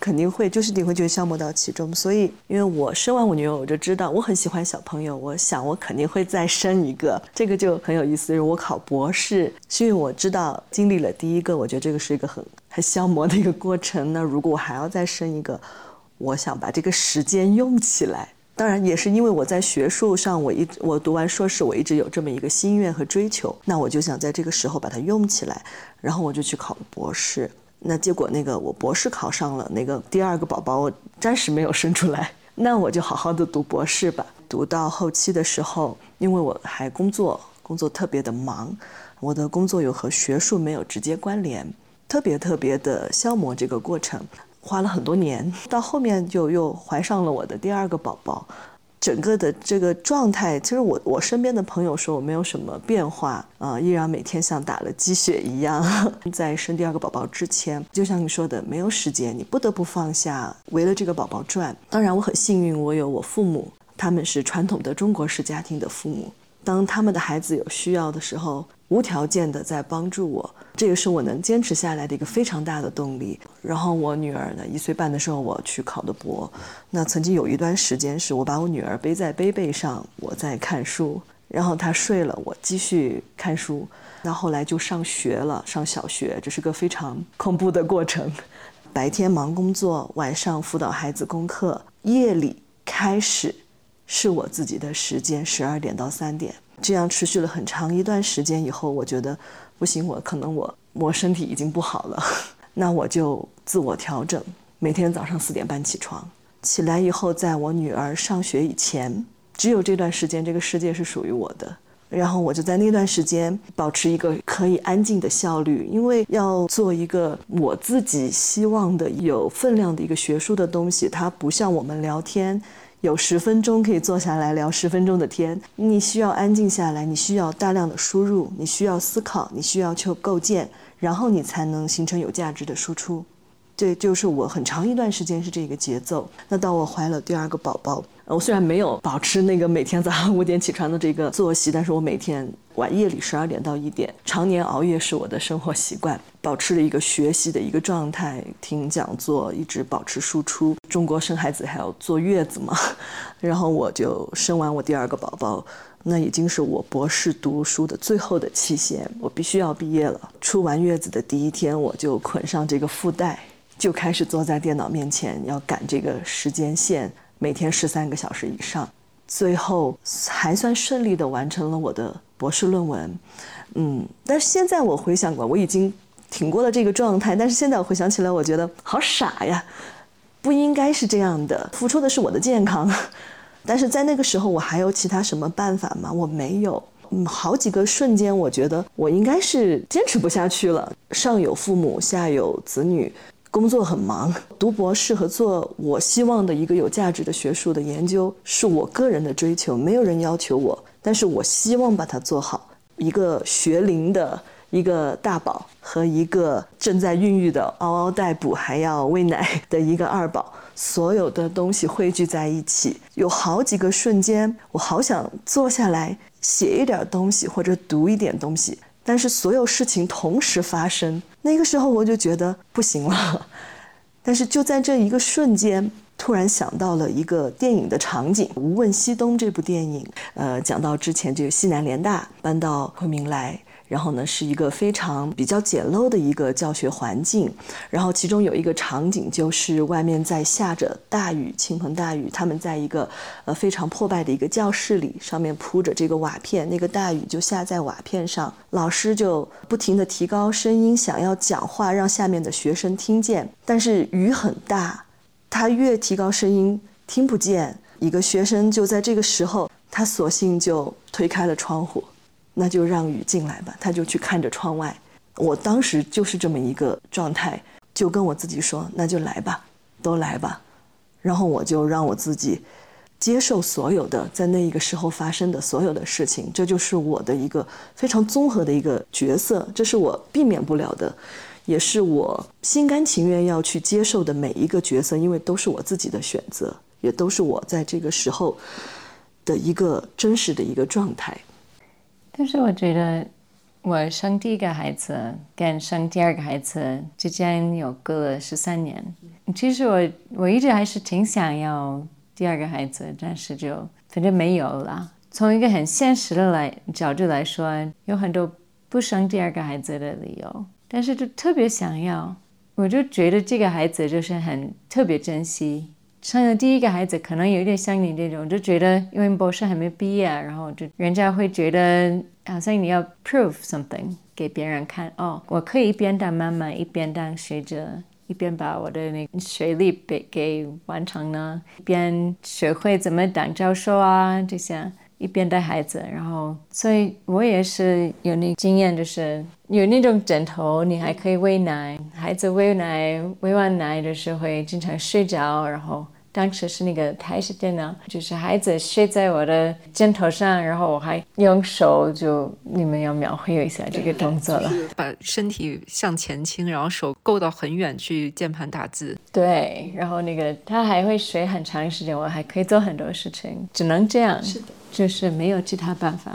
肯定会，就是你会觉得消磨到其中。所以，因为我生完我女儿，我就知道我很喜欢小朋友，我想我肯定会再生一个，这个就很有意思。就是我考博士，是因为我知道经历了第一个，我觉得这个是一个很很消磨的一个过程。那如果我还要再生一个，我想把这个时间用起来。当然也是因为我在学术上，我一我读完硕士，我一直有这么一个心愿和追求，那我就想在这个时候把它用起来，然后我就去考博士。那结果那个我博士考上了，那个第二个宝宝我暂时没有生出来，那我就好好的读博士吧。读到后期的时候，因为我还工作，工作特别的忙，我的工作又和学术没有直接关联，特别特别的消磨这个过程。花了很多年，到后面就又怀上了我的第二个宝宝，整个的这个状态，其实我我身边的朋友说我没有什么变化啊，依然每天像打了鸡血一样。在生第二个宝宝之前，就像你说的，没有时间，你不得不放下，围了这个宝宝转。当然，我很幸运，我有我父母，他们是传统的中国式家庭的父母，当他们的孩子有需要的时候。无条件的在帮助我，这个是我能坚持下来的一个非常大的动力。然后我女儿呢，一岁半的时候我去考的博，那曾经有一段时间是我把我女儿背在背背上，我在看书，然后她睡了，我继续看书。那后来就上学了，上小学，这是个非常恐怖的过程。白天忙工作，晚上辅导孩子功课，夜里开始是我自己的时间，十二点到三点。这样持续了很长一段时间以后，我觉得不行，我可能我我身体已经不好了，那我就自我调整，每天早上四点半起床，起来以后，在我女儿上学以前，只有这段时间这个世界是属于我的，然后我就在那段时间保持一个可以安静的效率，因为要做一个我自己希望的有分量的一个学术的东西，它不像我们聊天。有十分钟可以坐下来聊十分钟的天，你需要安静下来，你需要大量的输入，你需要思考，你需要去构建，然后你才能形成有价值的输出。这就是我很长一段时间是这个节奏。那到我怀了第二个宝宝，我虽然没有保持那个每天早上五点起床的这个作息，但是我每天晚夜里十二点到一点，常年熬夜是我的生活习惯，保持了一个学习的一个状态，听讲座，一直保持输出。中国生孩子还要坐月子嘛，然后我就生完我第二个宝宝，那已经是我博士读书的最后的期限，我必须要毕业了。出完月子的第一天，我就捆上这个腹带。就开始坐在电脑面前，要赶这个时间线，每天十三个小时以上，最后还算顺利的完成了我的博士论文。嗯，但是现在我回想过，我已经挺过了这个状态，但是现在我回想起来，我觉得好傻呀，不应该是这样的，付出的是我的健康，但是在那个时候，我还有其他什么办法吗？我没有。嗯，好几个瞬间，我觉得我应该是坚持不下去了。上有父母，下有子女。工作很忙，读博士和做我希望的一个有价值的学术的研究，是我个人的追求，没有人要求我，但是我希望把它做好。一个学龄的一个大宝和一个正在孕育的嗷嗷待哺还要喂奶的一个二宝，所有的东西汇聚在一起，有好几个瞬间，我好想坐下来写一点东西或者读一点东西。但是所有事情同时发生，那个时候我就觉得不行了，但是就在这一个瞬间，突然想到了一个电影的场景，《无问西东》这部电影，呃，讲到之前这个西南联大搬到昆明来。然后呢，是一个非常比较简陋的一个教学环境。然后其中有一个场景，就是外面在下着大雨，倾盆大雨。他们在一个呃非常破败的一个教室里，上面铺着这个瓦片，那个大雨就下在瓦片上。老师就不停地提高声音，想要讲话，让下面的学生听见。但是雨很大，他越提高声音，听不见。一个学生就在这个时候，他索性就推开了窗户。那就让雨进来吧，他就去看着窗外。我当时就是这么一个状态，就跟我自己说：“那就来吧，都来吧。”然后我就让我自己接受所有的在那一个时候发生的所有的事情。这就是我的一个非常综合的一个角色，这是我避免不了的，也是我心甘情愿要去接受的每一个角色，因为都是我自己的选择，也都是我在这个时候的一个真实的一个状态。但是我觉得，我生第一个孩子跟生第二个孩子之间有隔了十三年。其实我我一直还是挺想要第二个孩子，但是就反正没有了。从一个很现实的来角度来说，有很多不生第二个孩子的理由，但是就特别想要，我就觉得这个孩子就是很特别珍惜。生了第一个孩子，可能有一点像你这种，就觉得因为博士还没毕业，然后就人家会觉得好像你要 prove something 给别人看哦，我可以一边当妈妈，一边当学者，一边把我的那学历给给完成了，一边学会怎么当教授啊这些。一边带孩子，然后，所以我也是有那经验，就是有那种枕头，你还可以喂奶，孩子喂奶，喂完奶的时候会经常睡着，然后当时是那个台式电脑，就是孩子睡在我的肩头上，然后我还用手就你们要描绘一下这个动作了，把身体向前倾，然后手够到很远去键盘打字，对，然后那个他还会睡很长时间，我还可以做很多事情，只能这样。是的。就是没有其他办法，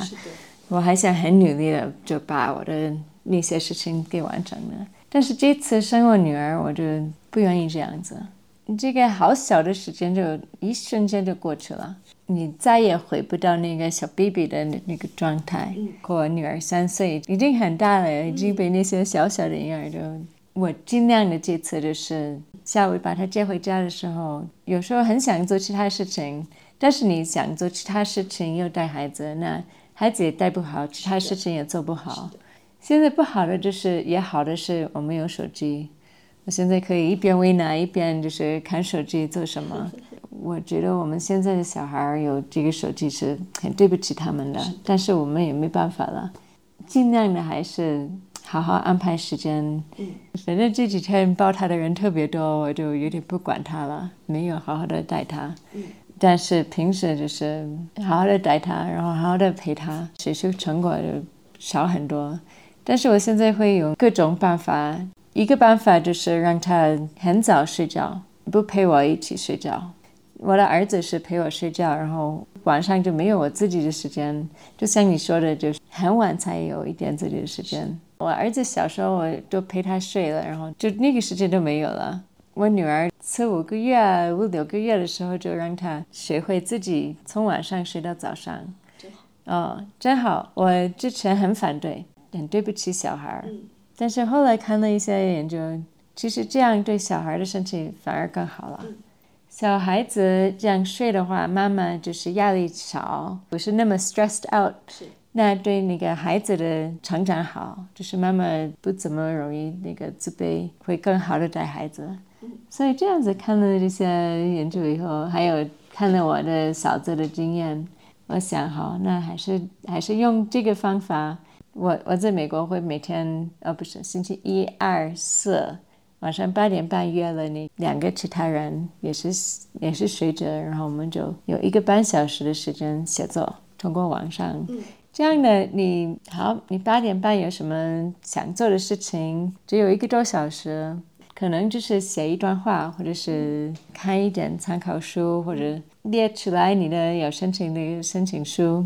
我还想很努力的就把我的那些事情给完成了。但是这次生我女儿，我就不愿意这样子。这个好小的时间就一瞬间就过去了，你再也回不到那个小 baby 的那个状态。我女儿三岁，已经很大了，已经被那些小小的婴儿都。我尽量的这次就是下午把她接回家的时候，有时候很想做其他事情。但是你想做其他事情又带孩子，那孩子也带不好，其他事情也做不好。现在不好的就是，也好的是我们有手机，我现在可以一边喂奶一边就是看手机做什么。我觉得我们现在的小孩有这个手机是很对不起他们的，但是我们也没办法了，尽量的还是好好安排时间。反正这几天抱他的人特别多，我就有点不管他了，没有好好的带他。但是平时就是好好的带他，然后好好的陪他，学习成果就少很多。但是我现在会有各种办法，一个办法就是让他很早睡觉，不陪我一起睡觉。我的儿子是陪我睡觉，然后晚上就没有我自己的时间。就像你说的，就是很晚才有一点自己的时间。我儿子小时候我都陪他睡了，然后就那个时间都没有了。我女儿四五个月、五六个月的时候，就让她学会自己从晚上睡到早上。真好。哦，真好。我之前很反对，很对不起小孩。嗯。但是后来看了一些研究，其实这样对小孩的身体反而更好了。小孩子这样睡的话，妈妈就是压力少，不是那么 stressed out。是。那对那个孩子的成长好，就是妈妈不怎么容易那个自卑，会更好的带孩子。所以这样子看了这些研究以后，还有看了我的嫂子的经验，我想好，那还是还是用这个方法。我我在美国会每天，哦不是星期一、二、四晚上八点半约了你两个其他人，也是也是学者，然后我们就有一个半小时的时间写作，通过网上。这样的你好，你八点半有什么想做的事情，只有一个多小时。可能就是写一段话，或者是看一点参考书，或者列出来你的有申请的申请书，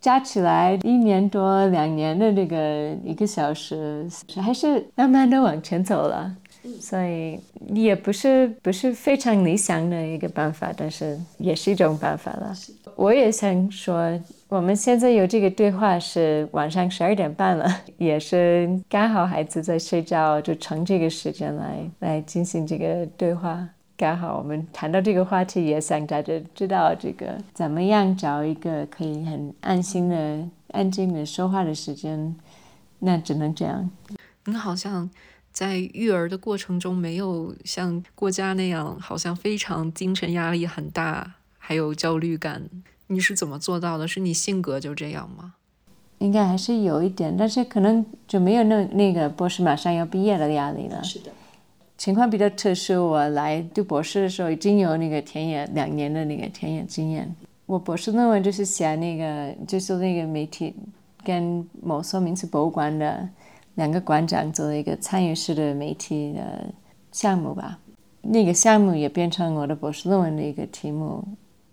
加起来一年多两年的这个一个小时，还是慢慢的往前走了。所以也不是不是非常理想的一个办法，但是也是一种办法了。我也想说，我们现在有这个对话是晚上十二点半了，也是刚好孩子在睡觉，就乘这个时间来来进行这个对话。刚好我们谈到这个话题，也想大家知道这个怎么样找一个可以很安心的、安静的说话的时间，那只能这样。你好像。在育儿的过程中，没有像郭嘉那样，好像非常精神压力很大，还有焦虑感。你是怎么做到的？是你性格就这样吗？应该还是有一点，但是可能就没有那那个博士马上要毕业的压力了。是的，情况比较特殊。我来读博士的时候，已经有那个田野两年的那个田野经验。我博士论文就是写那个，就是那个媒体跟某所名词博物馆的。两个馆长做了一个参与式的媒体的项目吧，那个项目也变成我的博士论文的一个题目。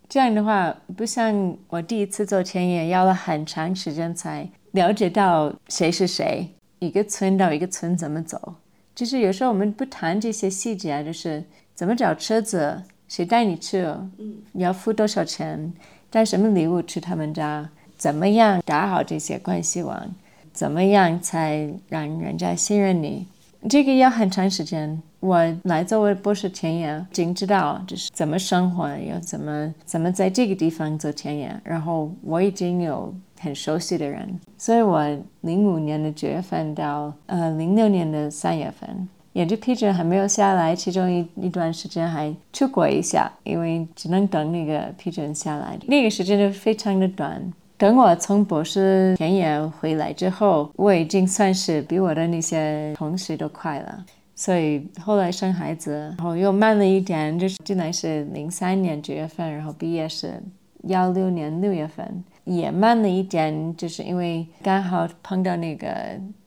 这样的话，不像我第一次做田野，要了很长时间才了解到谁是谁，一个村到一个村怎么走。就是有时候我们不谈这些细节啊，就是怎么找车子，谁带你去，嗯，你要付多少钱，带什么礼物去他们家，怎么样打好这些关系网。怎么样才让人家信任你？这个要很长时间。我来作为博士前沿，已经知道就是怎么生活，要怎么怎么在这个地方做前沿。然后我已经有很熟悉的人，所以我零五年的九月份到呃零六年的三月份，也就批准还没有下来，其中一一段时间还出国一下，因为只能等那个批准下来。那个时间就非常的短。等我从博士前沿回来之后，我已经算是比我的那些同事都快了。所以后来生孩子，然后又慢了一点，就是进来是零三年九月份，然后毕业是幺六年六月份，也慢了一点，就是因为刚好碰到那个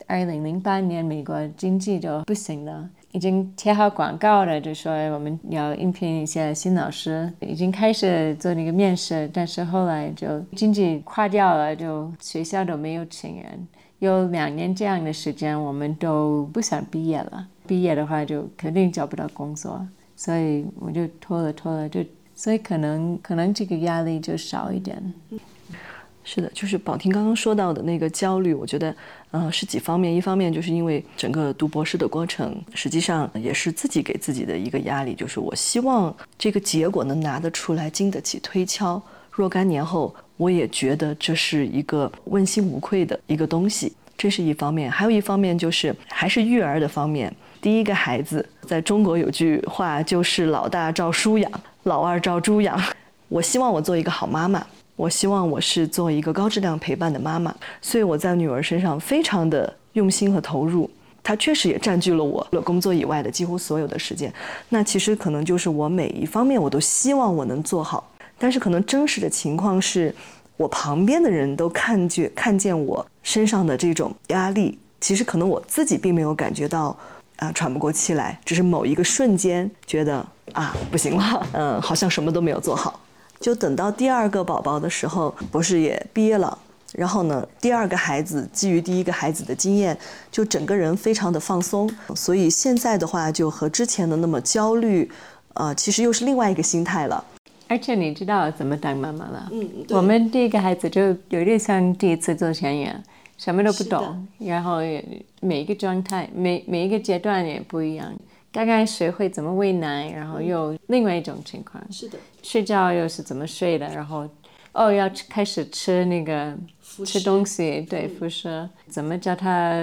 二零零八年美国经济就不行了。已经贴好广告了，就说我们要应聘一些新老师，已经开始做那个面试，但是后来就经济垮掉了，就学校都没有请人，有两年这样的时间，我们都不想毕业了。毕业的话就肯定找不到工作，所以我就拖了拖了，就所以可能可能这个压力就少一点。是的，就是宝婷刚刚说到的那个焦虑，我觉得，呃，是几方面。一方面就是因为整个读博士的过程，实际上也是自己给自己的一个压力，就是我希望这个结果能拿得出来，经得起推敲。若干年后，我也觉得这是一个问心无愧的一个东西，这是一方面。还有一方面就是还是育儿的方面。第一个孩子，在中国有句话就是“老大照书养，老二照猪养”。我希望我做一个好妈妈。我希望我是做一个高质量陪伴的妈妈，所以我在女儿身上非常的用心和投入。她确实也占据了我了工作以外的几乎所有的时间。那其实可能就是我每一方面我都希望我能做好，但是可能真实的情况是，我旁边的人都看见看见我身上的这种压力，其实可能我自己并没有感觉到啊喘不过气来，只是某一个瞬间觉得啊不行了，嗯，好像什么都没有做好。就等到第二个宝宝的时候，博士也毕业了。然后呢，第二个孩子基于第一个孩子的经验，就整个人非常的放松。所以现在的话，就和之前的那么焦虑，呃，其实又是另外一个心态了。而且你知道怎么当妈妈了？嗯，我们第一个孩子就有点像第一次做田野，什么都不懂，然后每一个状态、每每一个阶段也不一样。刚刚学会怎么喂奶，然后又另外一种情况。是的。睡觉又是怎么睡的？然后，哦，要开始吃那个吃东西，对，辅食，怎么教他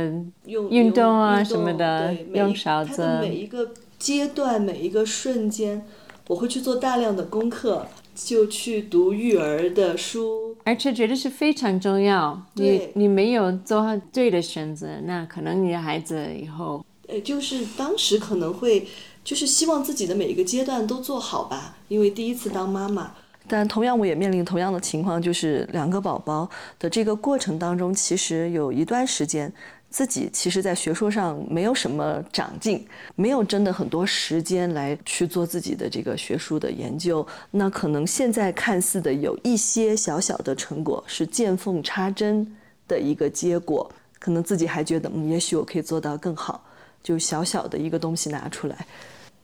运动啊什么的？用勺子。每一个阶段，每一个瞬间，我会去做大量的功课，就去读育儿的书，而且觉得是非常重要。你你没有做好对的选择，那可能你的孩子以后。呃，就是当时可能会，就是希望自己的每一个阶段都做好吧，因为第一次当妈妈。但同样，我也面临同样的情况，就是两个宝宝的这个过程当中，其实有一段时间，自己其实在学术上没有什么长进，没有真的很多时间来去做自己的这个学术的研究。那可能现在看似的有一些小小的成果，是见缝插针的一个结果，可能自己还觉得，嗯，也许我可以做到更好。就小小的一个东西拿出来。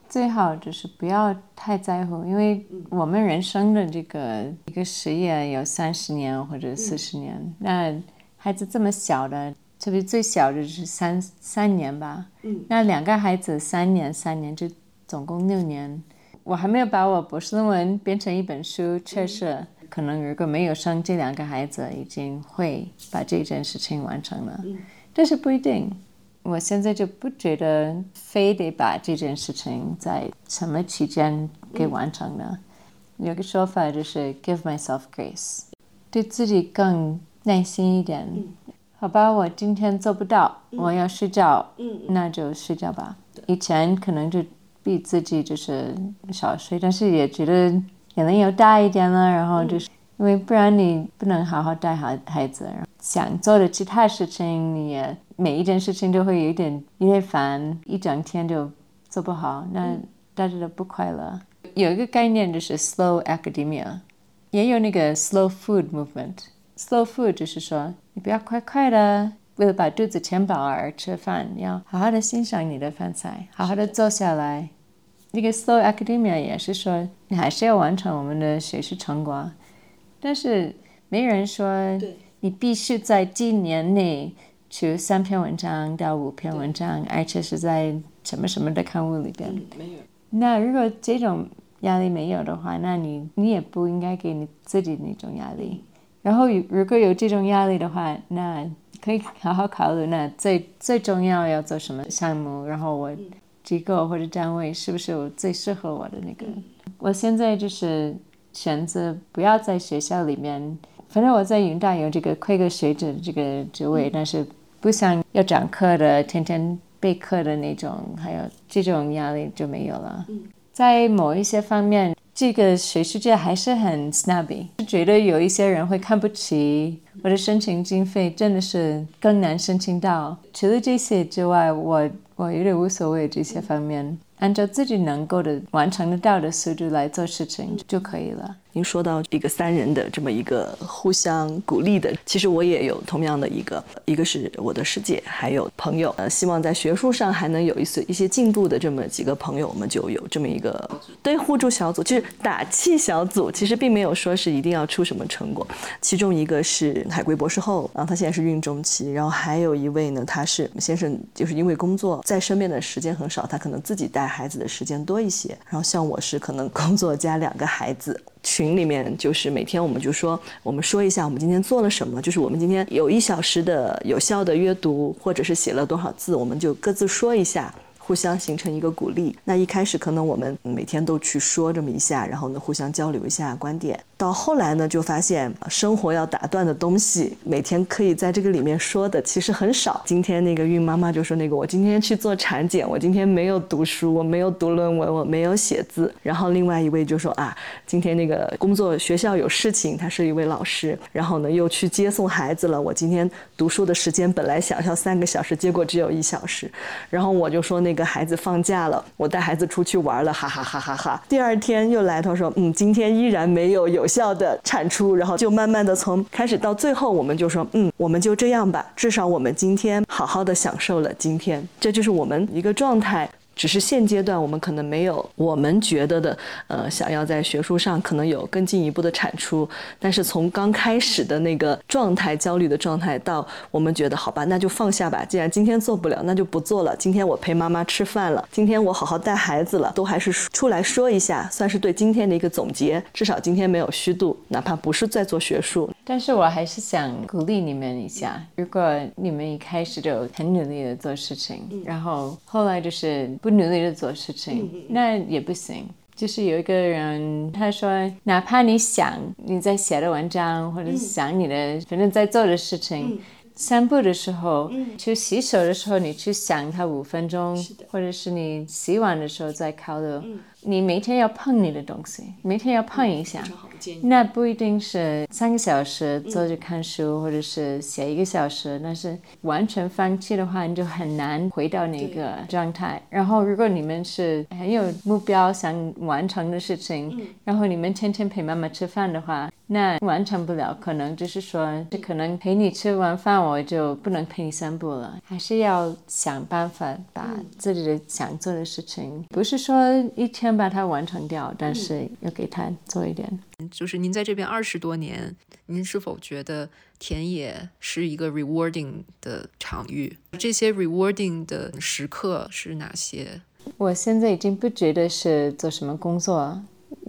最好就是不要太在乎，因为我们人生的这个一个事业有三十年或者四十年，那孩子这么小的，特别最小的是三三年吧，那两个孩子三年三年就总共六年，我还没有把我博士论文编成一本书，确实可能如果没有生这两个孩子，已经会把这件事情完成了，但是不一定。我现在就不觉得非得把这件事情在什么期间给完成了。有个说法就是 “give myself grace”，对自己更耐心一点。好吧，我今天做不到，我要睡觉，那就睡觉吧。以前可能就逼自己就是少睡，但是也觉得年龄又大一点了，然后就是因为不然你不能好好带好孩子，想做的其他事情你也。每一件事情都会有一点有点烦，一整天就做不好，那大家都不快乐。有一个概念就是 slow academia，也有那个 slow food movement。slow food 就是说你不要快快的为了把肚子填饱而吃饭，你要好好的欣赏你的饭菜，好好的坐下来。那个 slow academia 也是说你还是要完成我们的学习成果，但是没人说你必须在几年内。出三篇文章到五篇文章，而且是在什么什么的刊物里边。没有。那如果这种压力没有的话，那你你也不应该给你自己那种压力。然后如果有这种压力的话，那可以好好考虑，那最最重要要做什么项目，然后我机构或者单位是不是有最适合我的那个？我现在就是选择不要在学校里面，反正我在云大有这个快个学者这个职位，但是。不想要讲课的，天天备课的那种，还有这种压力就没有了。在某一些方面，这个学术界还是很 snobby，觉得有一些人会看不起，我的申请经费真的是更难申请到。除了这些之外，我我有点无所谓这些方面。按照自己能够的、完成得到的速度来做事情就可以了。您说到一个三人的这么一个互相鼓励的，其实我也有同样的一个，一个是我的师姐，还有朋友，呃，希望在学术上还能有一些一些进步的这么几个朋友，我们就有这么一个对互助小组，就是打气小组。其实并没有说是一定要出什么成果。其中一个是海归博士后，然后他现在是孕中期，然后还有一位呢，他是先生，就是因为工作在身边的时间很少，他可能自己带。孩子的时间多一些，然后像我是可能工作加两个孩子，群里面就是每天我们就说，我们说一下我们今天做了什么，就是我们今天有一小时的有效的阅读，或者是写了多少字，我们就各自说一下。互相形成一个鼓励。那一开始可能我们每天都去说这么一下，然后呢互相交流一下观点。到后来呢就发现生活要打断的东西，每天可以在这个里面说的其实很少。今天那个孕妈妈就说：“那个我今天去做产检，我今天没有读书，我没有读论文，我没有写字。”然后另外一位就说：“啊，今天那个工作学校有事情，他是一位老师，然后呢又去接送孩子了。我今天读书的时间本来想要三个小时，结果只有一小时。”然后我就说那个。孩子放假了，我带孩子出去玩了，哈哈哈哈哈。第二天又来，他说，嗯，今天依然没有有效的产出，然后就慢慢的从开始到最后，我们就说，嗯，我们就这样吧，至少我们今天好好的享受了今天，这就是我们一个状态。只是现阶段我们可能没有我们觉得的，呃，想要在学术上可能有更进一步的产出。但是从刚开始的那个状态、焦虑的状态，到我们觉得好吧，那就放下吧。既然今天做不了，那就不做了。今天我陪妈妈吃饭了，今天我好好带孩子了，都还是出来说一下，算是对今天的一个总结。至少今天没有虚度，哪怕不是在做学术。但是我还是想鼓励你们一下，如果你们一开始就很努力的做事情，然后后来就是不。努力的做事情，那也不行。就是有一个人他说，哪怕你想你在写的文章，或者想你的反正在做的事情，散步的时候，去洗手的时候，你去想它五分钟，或者是你洗碗的时候再考虑。你每天要碰你的东西，每天要碰一下。那不一定是三个小时坐着看书，或者是写一个小时。但是完全放弃的话，你就很难回到那个状态。然后，如果你们是很有目标想完成的事情，然后你们天天陪妈妈吃饭的话，那完成不了，可能就是说，可能陪你吃完饭，我就不能陪你散步了，还是要想办法把自己的想做的事情，不是说一天把它完成掉，但是要给他做一点。就是您在这边二十多年，您是否觉得田野是一个 rewarding 的场域？这些 rewarding 的时刻是哪些？我现在已经不觉得是做什么工作。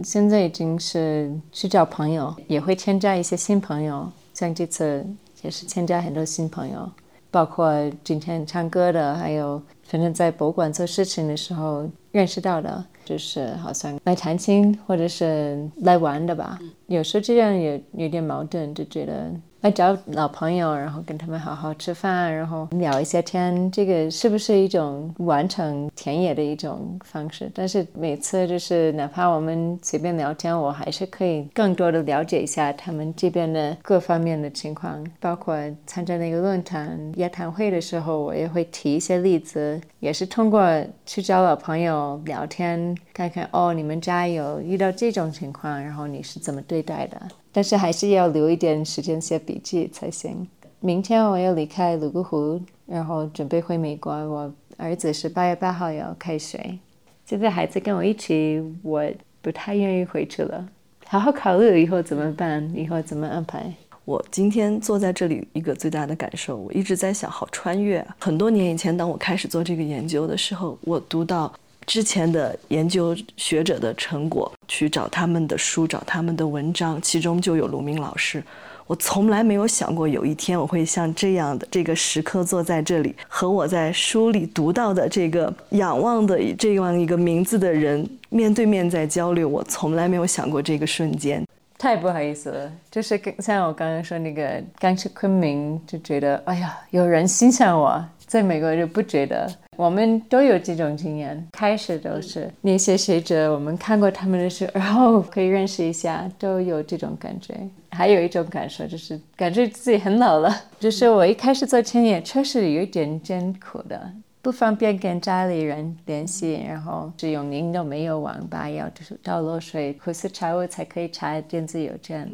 现在已经是去找朋友，也会添加一些新朋友。像这次也是添加很多新朋友，包括今天唱歌的，还有反正在博物馆做事情的时候认识到的，就是好像来弹琴或者是来玩的吧。有时候这样也有点矛盾，就觉得。来找老朋友，然后跟他们好好吃饭，然后聊一下天，这个是不是一种完成田野的一种方式？但是每次就是哪怕我们随便聊天，我还是可以更多的了解一下他们这边的各方面的情况。包括参加那个论坛夜谈会的时候，我也会提一些例子，也是通过去找老朋友聊天，看看哦，你们家有遇到这种情况，然后你是怎么对待的？但是还是要留一点时间写笔记才行。明天我要离开泸沽湖，然后准备回美国。我儿子是八月八号要开学，现在孩子跟我一起，我不太愿意回去了。好好考虑以后怎么办，以后怎么安排。我今天坐在这里，一个最大的感受，我一直在想，好穿越。很多年以前，当我开始做这个研究的时候，我读到。之前的研究学者的成果，去找他们的书，找他们的文章，其中就有鲁明老师。我从来没有想过有一天我会像这样的这个时刻坐在这里，和我在书里读到的这个仰望的这样一个名字的人面对面在交流。我从来没有想过这个瞬间。太不好意思了，就是跟像我刚刚说那个刚去昆明就觉得，哎呀，有人欣赏我。在美国就不觉得，我们都有这种经验。开始都是那些学者，我们看过他们的书，然后可以认识一下，都有这种感觉。还有一种感受就是，感觉自己很老了。就是我一开始做田野，确实有一点艰苦的，不方便跟家里人联系，然后只有您都没有网吧，要就是倒落水、苦思茶物才可以查电子邮件。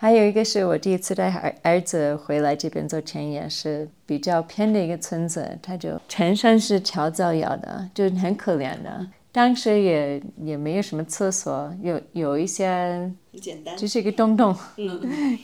还有一个是我第一次带儿儿子回来这边做田野，是比较偏的一个村子，他就全身是条造谣的，就很可怜的。当时也也没有什么厕所，有有一些，简单，就是一个洞洞，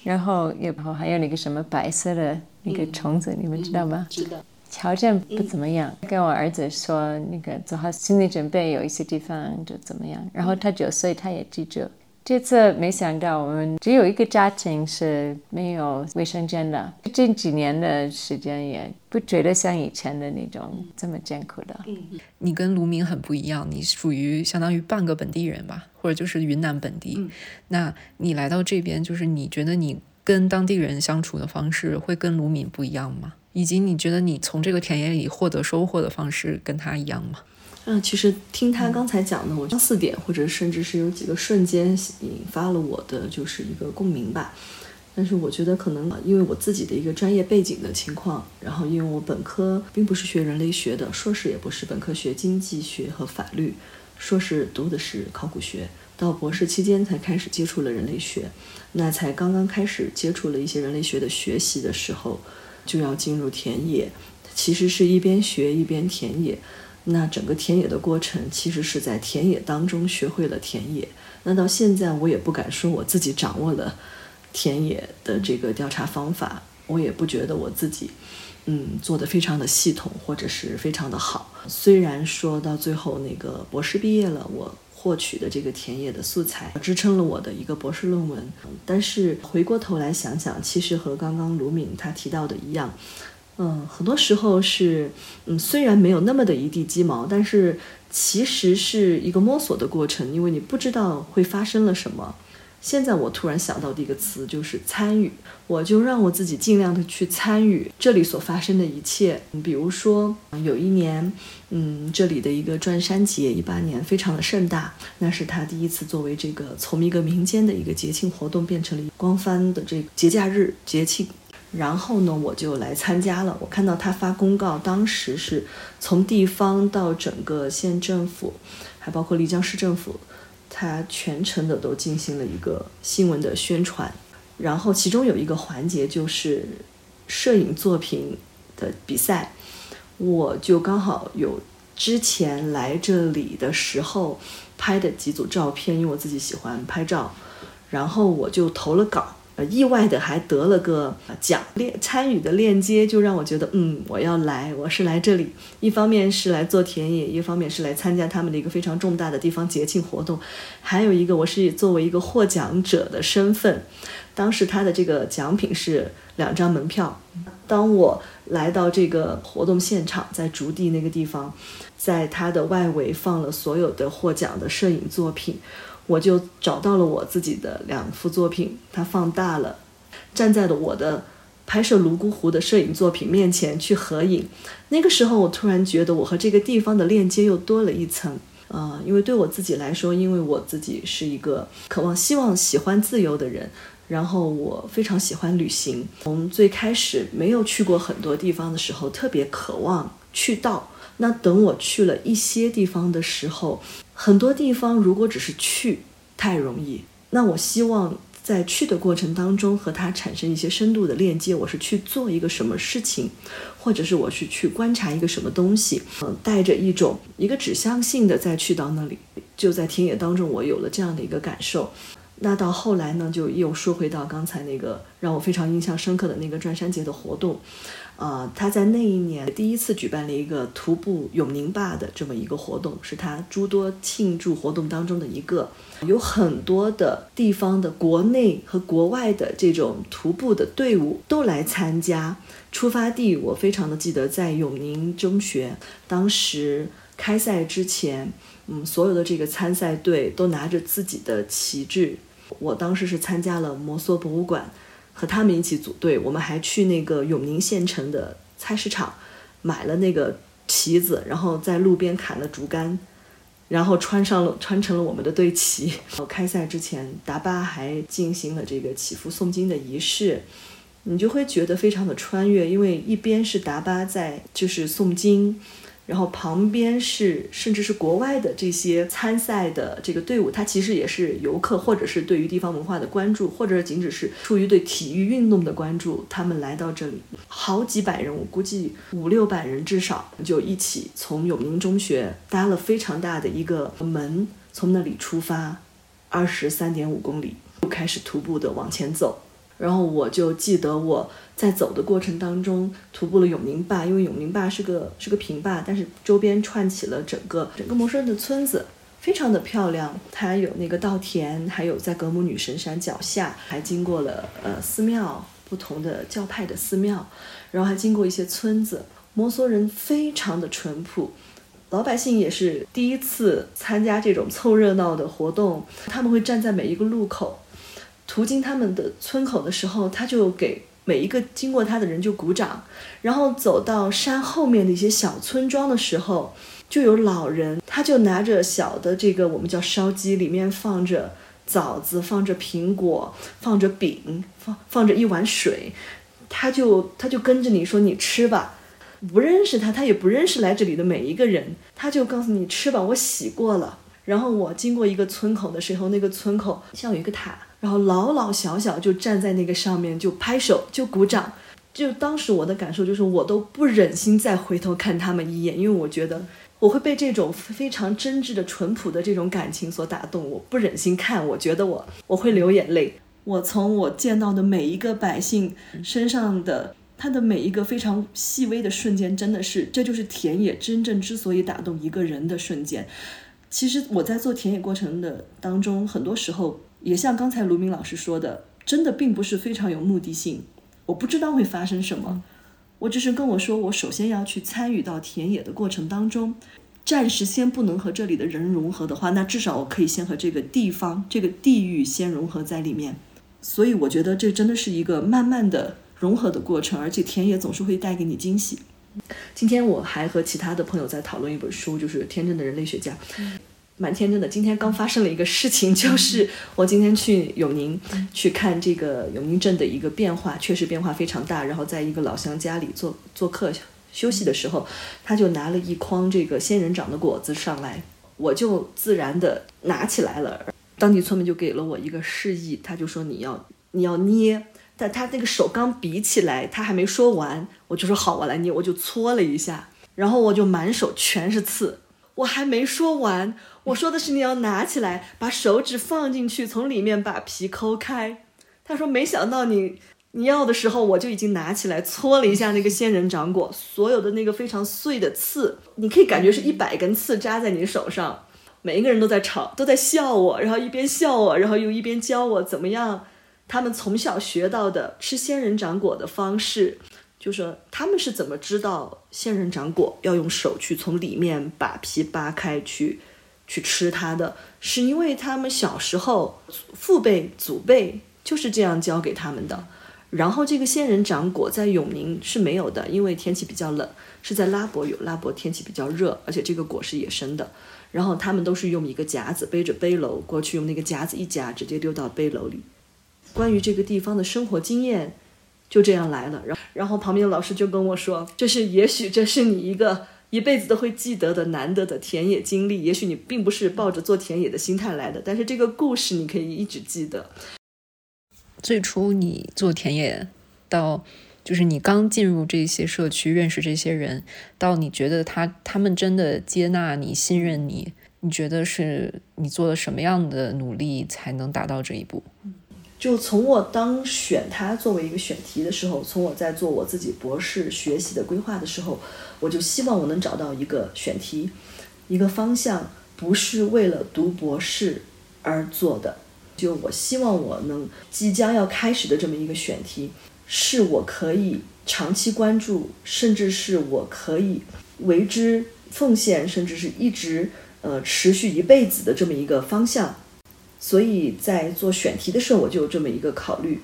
然后也还有那个什么白色的那个虫子，你们知道吗？知道。条件不怎么样，跟我儿子说那个做好心理准备，有一些地方就怎么样。然后他九岁，他也记住。这次没想到，我们只有一个家庭是没有卫生间的。这几年的时间也不觉得像以前的那种这么艰苦的。嗯，你跟卢明很不一样，你属于相当于半个本地人吧，或者就是云南本地。嗯，那你来到这边，就是你觉得你跟当地人相处的方式会跟卢敏不一样吗？以及你觉得你从这个田野里获得收获的方式跟他一样吗？嗯，其实听他刚才讲的，我相似点，或者甚至是有几个瞬间引发了我的就是一个共鸣吧。但是我觉得可能因为我自己的一个专业背景的情况，然后因为我本科并不是学人类学的，硕士也不是，本科学经济学和法律，硕士读的是考古学，到博士期间才开始接触了人类学。那才刚刚开始接触了一些人类学的学习的时候，就要进入田野，其实是一边学一边田野。那整个田野的过程，其实是在田野当中学会了田野。那到现在，我也不敢说我自己掌握了田野的这个调查方法，我也不觉得我自己，嗯，做的非常的系统或者是非常的好。虽然说到最后那个博士毕业了，我获取的这个田野的素材支撑了我的一个博士论文，但是回过头来想想，其实和刚刚卢敏他提到的一样。嗯，很多时候是，嗯，虽然没有那么的一地鸡毛，但是其实是一个摸索的过程，因为你不知道会发生了什么。现在我突然想到的一个词就是参与，我就让我自己尽量的去参与这里所发生的一切。比如说，有一年，嗯，这里的一个转山节，一八年非常的盛大，那是他第一次作为这个从一个民间的一个节庆活动，变成了官方的这个节假日节庆。然后呢，我就来参加了。我看到他发公告，当时是从地方到整个县政府，还包括丽江市政府，他全程的都进行了一个新闻的宣传。然后其中有一个环节就是摄影作品的比赛，我就刚好有之前来这里的时候拍的几组照片，因为我自己喜欢拍照，然后我就投了稿。呃，意外的还得了个奖，链参与的链接就让我觉得，嗯，我要来，我是来这里，一方面是来做田野，一方面是来参加他们的一个非常重大的地方节庆活动，还有一个我是作为一个获奖者的身份，当时他的这个奖品是两张门票。当我来到这个活动现场，在竹地那个地方，在它的外围放了所有的获奖的摄影作品。我就找到了我自己的两幅作品，它放大了，站在了我的拍摄泸沽湖的摄影作品面前去合影。那个时候，我突然觉得我和这个地方的链接又多了一层。啊，因为对我自己来说，因为我自己是一个渴望、希望、喜欢自由的人，然后我非常喜欢旅行。从最开始没有去过很多地方的时候，特别渴望去到。那等我去了一些地方的时候，很多地方如果只是去太容易，那我希望在去的过程当中和它产生一些深度的链接。我是去做一个什么事情，或者是我是去观察一个什么东西，嗯，带着一种一个指向性的再去到那里。就在田野当中，我有了这样的一个感受。那到后来呢，就又说回到刚才那个让我非常印象深刻的那个转山节的活动。呃，他在那一年第一次举办了一个徒步永宁坝的这么一个活动，是他诸多庆祝活动当中的一个，有很多的地方的国内和国外的这种徒步的队伍都来参加。出发地我非常的记得，在永宁中学，当时开赛之前，嗯，所有的这个参赛队都拿着自己的旗帜，我当时是参加了摩梭博物馆。和他们一起组队，我们还去那个永宁县城的菜市场，买了那个旗子，然后在路边砍了竹竿，然后穿上了穿成了我们的队旗。然后开赛之前，达巴还进行了这个祈福诵经的仪式，你就会觉得非常的穿越，因为一边是达巴在就是诵经。然后旁边是，甚至是国外的这些参赛的这个队伍，它其实也是游客，或者是对于地方文化的关注，或者仅只是出于对体育运动的关注，他们来到这里，好几百人，我估计五六百人至少，就一起从永宁中学搭了非常大的一个门，从那里出发，二十三点五公里，就开始徒步的往前走。然后我就记得我在走的过程当中徒步了永宁坝，因为永宁坝是个是个平坝，但是周边串起了整个整个摩 sơn 的村子，非常的漂亮。它有那个稻田，还有在格姆女神山脚下，还经过了呃寺庙，不同的教派的寺庙，然后还经过一些村子。摩梭人非常的淳朴，老百姓也是第一次参加这种凑热闹的活动，他们会站在每一个路口。途经他们的村口的时候，他就给每一个经过他的人就鼓掌。然后走到山后面的一些小村庄的时候，就有老人，他就拿着小的这个我们叫烧鸡，里面放着枣子，放着苹果，放着饼，放放着一碗水，他就他就跟着你说你吃吧，不认识他，他也不认识来这里的每一个人，他就告诉你吃吧，我洗过了。然后我经过一个村口的时候，那个村口像有一个塔。然后老老小小就站在那个上面，就拍手，就鼓掌。就当时我的感受就是，我都不忍心再回头看他们一眼，因为我觉得我会被这种非常真挚的、淳朴的这种感情所打动。我不忍心看，我觉得我我会流眼泪。我从我见到的每一个百姓身上的他的每一个非常细微的瞬间，真的是这就是田野真正之所以打动一个人的瞬间。其实我在做田野过程的当中，很多时候。也像刚才卢明老师说的，真的并不是非常有目的性。我不知道会发生什么，我只是跟我说，我首先要去参与到田野的过程当中。暂时先不能和这里的人融合的话，那至少我可以先和这个地方、这个地域先融合在里面。所以我觉得这真的是一个慢慢的融合的过程，而且田野总是会带给你惊喜。今天我还和其他的朋友在讨论一本书，就是《天真的人类学家》。蛮天真的。今天刚发生了一个事情，就是我今天去永宁去看这个永宁镇的一个变化，确实变化非常大。然后在一个老乡家里做做客休息的时候，他就拿了一筐这个仙人掌的果子上来，我就自然的拿起来了。当地村民就给了我一个示意，他就说你要你要捏。但他那个手刚比起来，他还没说完，我就说好，我来捏，我就搓了一下，然后我就满手全是刺。我还没说完，我说的是你要拿起来，把手指放进去，从里面把皮抠开。他说没想到你你要的时候，我就已经拿起来搓了一下那个仙人掌果，所有的那个非常碎的刺，你可以感觉是一百根刺扎在你手上。每一个人都在吵，都在笑我，然后一边笑我，然后又一边教我怎么样。他们从小学到的吃仙人掌果的方式，就说他们是怎么知道仙人掌果要用手去从里面把皮扒开去去吃它的，是因为他们小时候父辈祖辈就是这样教给他们的。然后这个仙人掌果在永宁是没有的，因为天气比较冷，是在拉伯有，拉伯天气比较热，而且这个果是野生的。然后他们都是用一个夹子背着背篓过去，用那个夹子一夹，直接丢到背篓里。关于这个地方的生活经验，就这样来了。然后，然后旁边的老师就跟我说：“这是也许这是你一个一辈子都会记得的难得的田野经历。也许你并不是抱着做田野的心态来的，但是这个故事你可以一直记得。最初你做田野，到就是你刚进入这些社区，认识这些人，到你觉得他他们真的接纳你、信任你，你觉得是你做了什么样的努力才能达到这一步？”就从我当选它作为一个选题的时候，从我在做我自己博士学习的规划的时候，我就希望我能找到一个选题，一个方向，不是为了读博士而做的。就我希望我能即将要开始的这么一个选题，是我可以长期关注，甚至是我可以为之奉献，甚至是一直呃持续一辈子的这么一个方向。所以在做选题的时候，我就有这么一个考虑。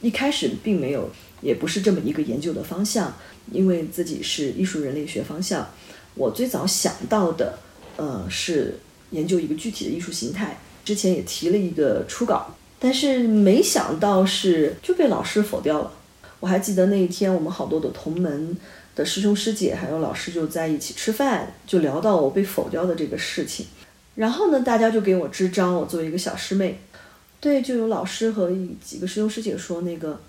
一开始并没有，也不是这么一个研究的方向，因为自己是艺术人类学方向。我最早想到的，呃，是研究一个具体的艺术形态。之前也提了一个初稿，但是没想到是就被老师否掉了。我还记得那一天，我们好多的同门的师兄师姐还有老师就在一起吃饭，就聊到我被否掉的这个事情。然后呢，大家就给我支招。我作为一个小师妹，对，就有老师和几个师兄师姐说：“那个，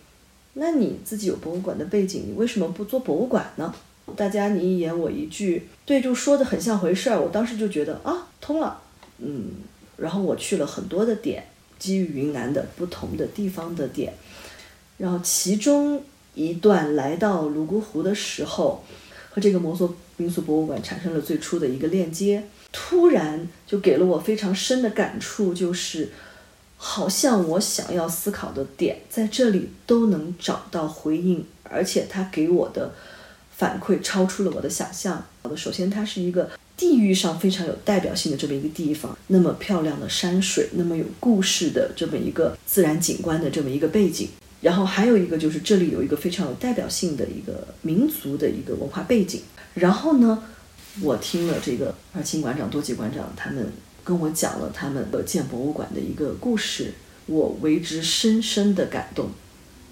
那你自己有博物馆的背景，你为什么不做博物馆呢？”大家你一言我一句，对，就说的很像回事儿。我当时就觉得啊，通了，嗯。然后我去了很多的点，基于云南的不同的地方的点，然后其中一段来到泸沽湖的时候，和这个摩梭民俗博物馆产生了最初的一个链接。突然就给了我非常深的感触，就是好像我想要思考的点在这里都能找到回应，而且他给我的反馈超出了我的想象。好的，首先它是一个地域上非常有代表性的这么一个地方，那么漂亮的山水，那么有故事的这么一个自然景观的这么一个背景，然后还有一个就是这里有一个非常有代表性的一个民族的一个文化背景，然后呢？我听了这个二清馆长、多吉馆长他们跟我讲了他们建博物馆的一个故事，我为之深深的感动。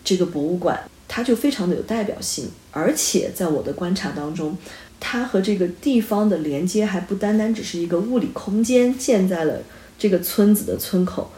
这个博物馆它就非常的有代表性，而且在我的观察当中，它和这个地方的连接还不单单只是一个物理空间建在了这个村子的村口，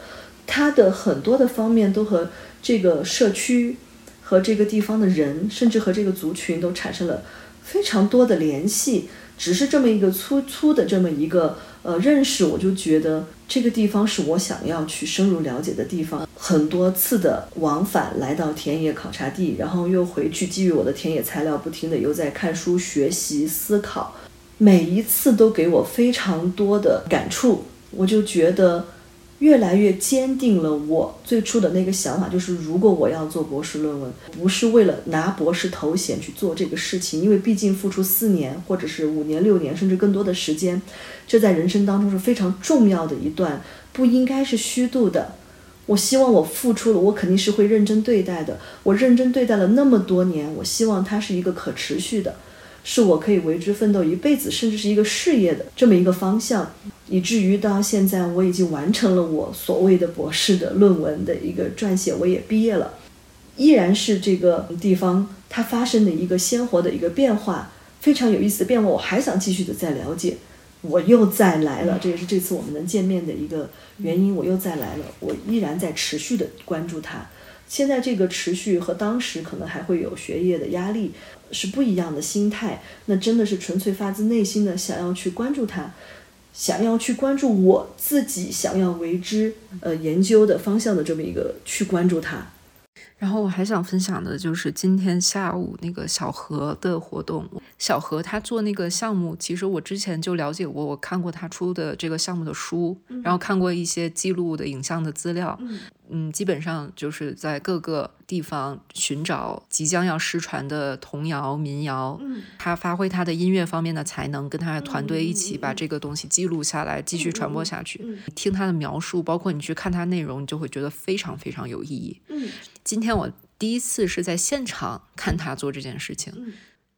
它的很多的方面都和这个社区、和这个地方的人，甚至和这个族群都产生了非常多的联系。只是这么一个粗粗的这么一个呃认识，我就觉得这个地方是我想要去深入了解的地方。很多次的往返来到田野考察地，然后又回去，基于我的田野材料，不停的又在看书、学习、思考，每一次都给我非常多的感触，我就觉得。越来越坚定了我最初的那个想法，就是如果我要做博士论文，不是为了拿博士头衔去做这个事情，因为毕竟付出四年或者是五年、六年甚至更多的时间，这在人生当中是非常重要的一段，不应该是虚度的。我希望我付出了，我肯定是会认真对待的。我认真对待了那么多年，我希望它是一个可持续的。是我可以为之奋斗一辈子，甚至是一个事业的这么一个方向，以至于到现在我已经完成了我所谓的博士的论文的一个撰写，我也毕业了，依然是这个地方它发生的一个鲜活的一个变化，非常有意思的变化，我还想继续的再了解，我又再来了，这也是这次我们能见面的一个原因，我又再来了，我依然在持续的关注它，现在这个持续和当时可能还会有学业的压力是不一样的心态，那真的是纯粹发自内心的想要去关注它，想要去关注我自己想要为之呃研究的方向的这么一个去关注它。然后我还想分享的就是今天下午那个小何的活动。小何他做那个项目，其实我之前就了解过，我看过他出的这个项目的书，然后看过一些记录的影像的资料。嗯，基本上就是在各个地方寻找即将要失传的童谣、民谣。嗯，他发挥他的音乐方面的才能，跟他的团队一起把这个东西记录下来，继续传播下去。听他的描述，包括你去看他内容，你就会觉得非常非常有意义。嗯，今天我第一次是在现场看他做这件事情，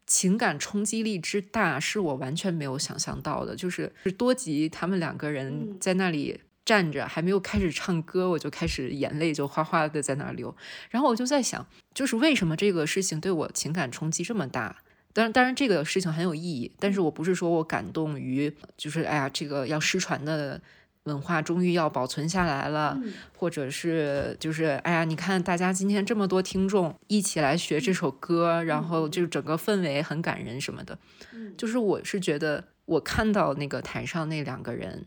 情感冲击力之大是我完全没有想象到的。就是多吉他们两个人在那里。站着还没有开始唱歌，我就开始眼泪就哗哗的在那流。然后我就在想，就是为什么这个事情对我情感冲击这么大？当然，当然这个事情很有意义，但是我不是说我感动于，就是哎呀，这个要失传的文化终于要保存下来了，或者是就是哎呀，你看大家今天这么多听众一起来学这首歌，然后就是整个氛围很感人什么的。就是我是觉得我看到那个台上那两个人。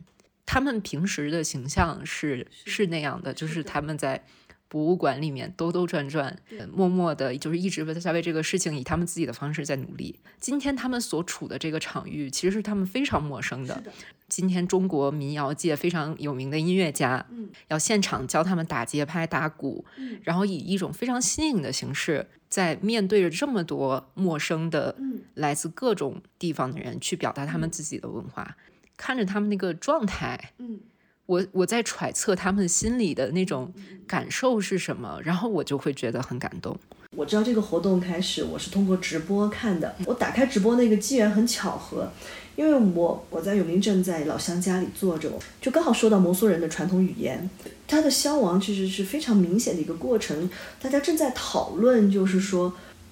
他们平时的形象是是那样的，就是他们在博物馆里面兜兜转转，默默的，就是一直在为这个事情以他们自己的方式在努力。今天他们所处的这个场域，其实是他们非常陌生的。今天中国民谣界非常有名的音乐家，嗯要现场教他们打节拍、打鼓，嗯然后以一种非常新颖的形式，在面对着这么多陌生的、来自各种地方的人，去表达他们自己的文化。看着他们那个状态，嗯，我我在揣测他们心里的那种感受是什么，然后我就会觉得很感动。我知道这个活动开始，我是通过直播看的。我打开直播那个机缘很巧合，因为我我在永宁镇在老乡家里坐着，就刚好说到摩梭人的传统语言，它的消亡其实是非常明显的一个过程。大家正在讨论，就是说。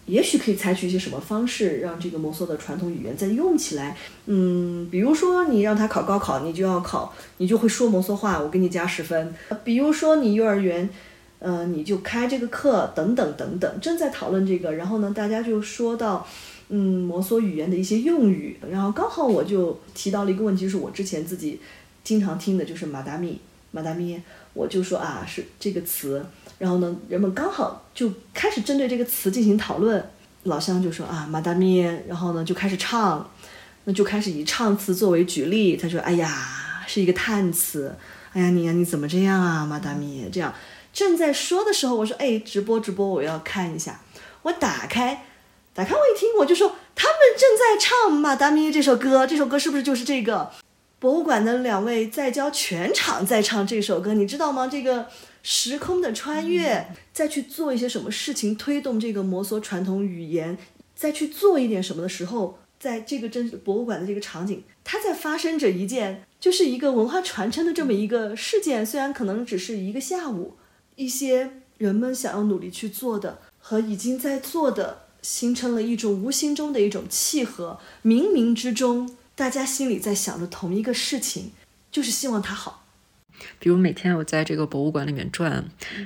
也许可以采取一些什么方式，让这个摩梭的传统语言再用起来。嗯，比如说你让他考高考，你就要考，你就会说摩梭话，我给你加十分。比如说你幼儿园，呃，你就开这个课，等等等等。正在讨论这个，然后呢，大家就说到，嗯，摩梭语言的一些用语，然后刚好我就提到了一个问题，就是我之前自己经常听的就是马达米，马达咪，我就说啊，是这个词。然后呢，人们刚好就开始针对这个词进行讨论。老乡就说啊，马达咪，然后呢就开始唱，那就开始以唱词作为举例。他说，哎呀，是一个叹词。哎呀，你呀，你怎么这样啊，马达咪？这样正在说的时候，我说，哎，直播直播，我要看一下。我打开，打开我一听，我就说，他们正在唱马达咪这首歌，这首歌是不是就是这个？博物馆的两位在教全场在唱这首歌，你知道吗？这个。时空的穿越，再去做一些什么事情，推动这个摩梭传统语言，再去做一点什么的时候，在这个真博物馆的这个场景，它在发生着一件，就是一个文化传承的这么一个事件。虽然可能只是一个下午，一些人们想要努力去做的和已经在做的，形成了一种无形中的一种契合。冥冥之中，大家心里在想着同一个事情，就是希望它好。比如每天我在这个博物馆里面转，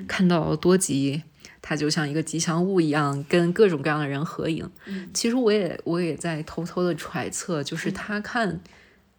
看到多吉，他就像一个吉祥物一样，跟各种各样的人合影。其实我也我也在偷偷的揣测，就是他看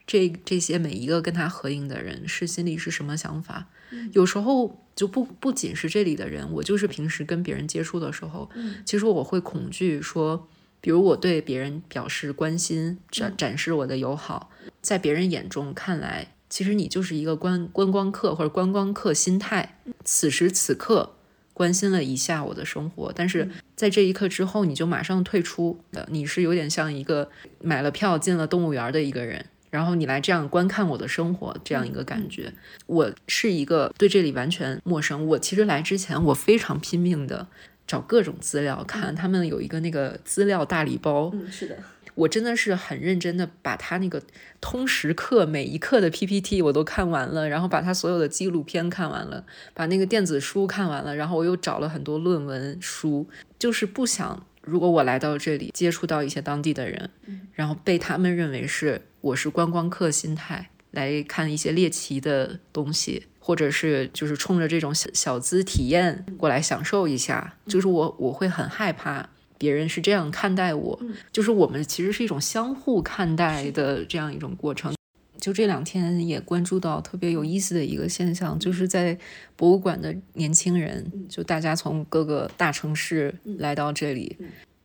这这些每一个跟他合影的人，是心里是什么想法。有时候就不不仅是这里的人，我就是平时跟别人接触的时候，其实我会恐惧说，比如我对别人表示关心，展展示我的友好，在别人眼中看来。其实你就是一个观观光客或者观光客心态，此时此刻关心了一下我的生活，但是在这一刻之后你就马上退出的，你是有点像一个买了票进了动物园的一个人，然后你来这样观看我的生活这样一个感觉。我是一个对这里完全陌生，我其实来之前我非常拼命的找各种资料看，他们有一个那个资料大礼包，嗯，是的。我真的是很认真的把他那个通识课每一课的 PPT 我都看完了，然后把他所有的纪录片看完了，把那个电子书看完了，然后我又找了很多论文书，就是不想如果我来到这里接触到一些当地的人，然后被他们认为是我是观光客心态来看一些猎奇的东西，或者是就是冲着这种小小资体验过来享受一下，就是我我会很害怕别人是这样看待我，就是我们其实是一种相互看待的这样一种过程。就这两天也关注到特别有意思的一个现象，就是在博物馆的年轻人，就大家从各个大城市来到这里。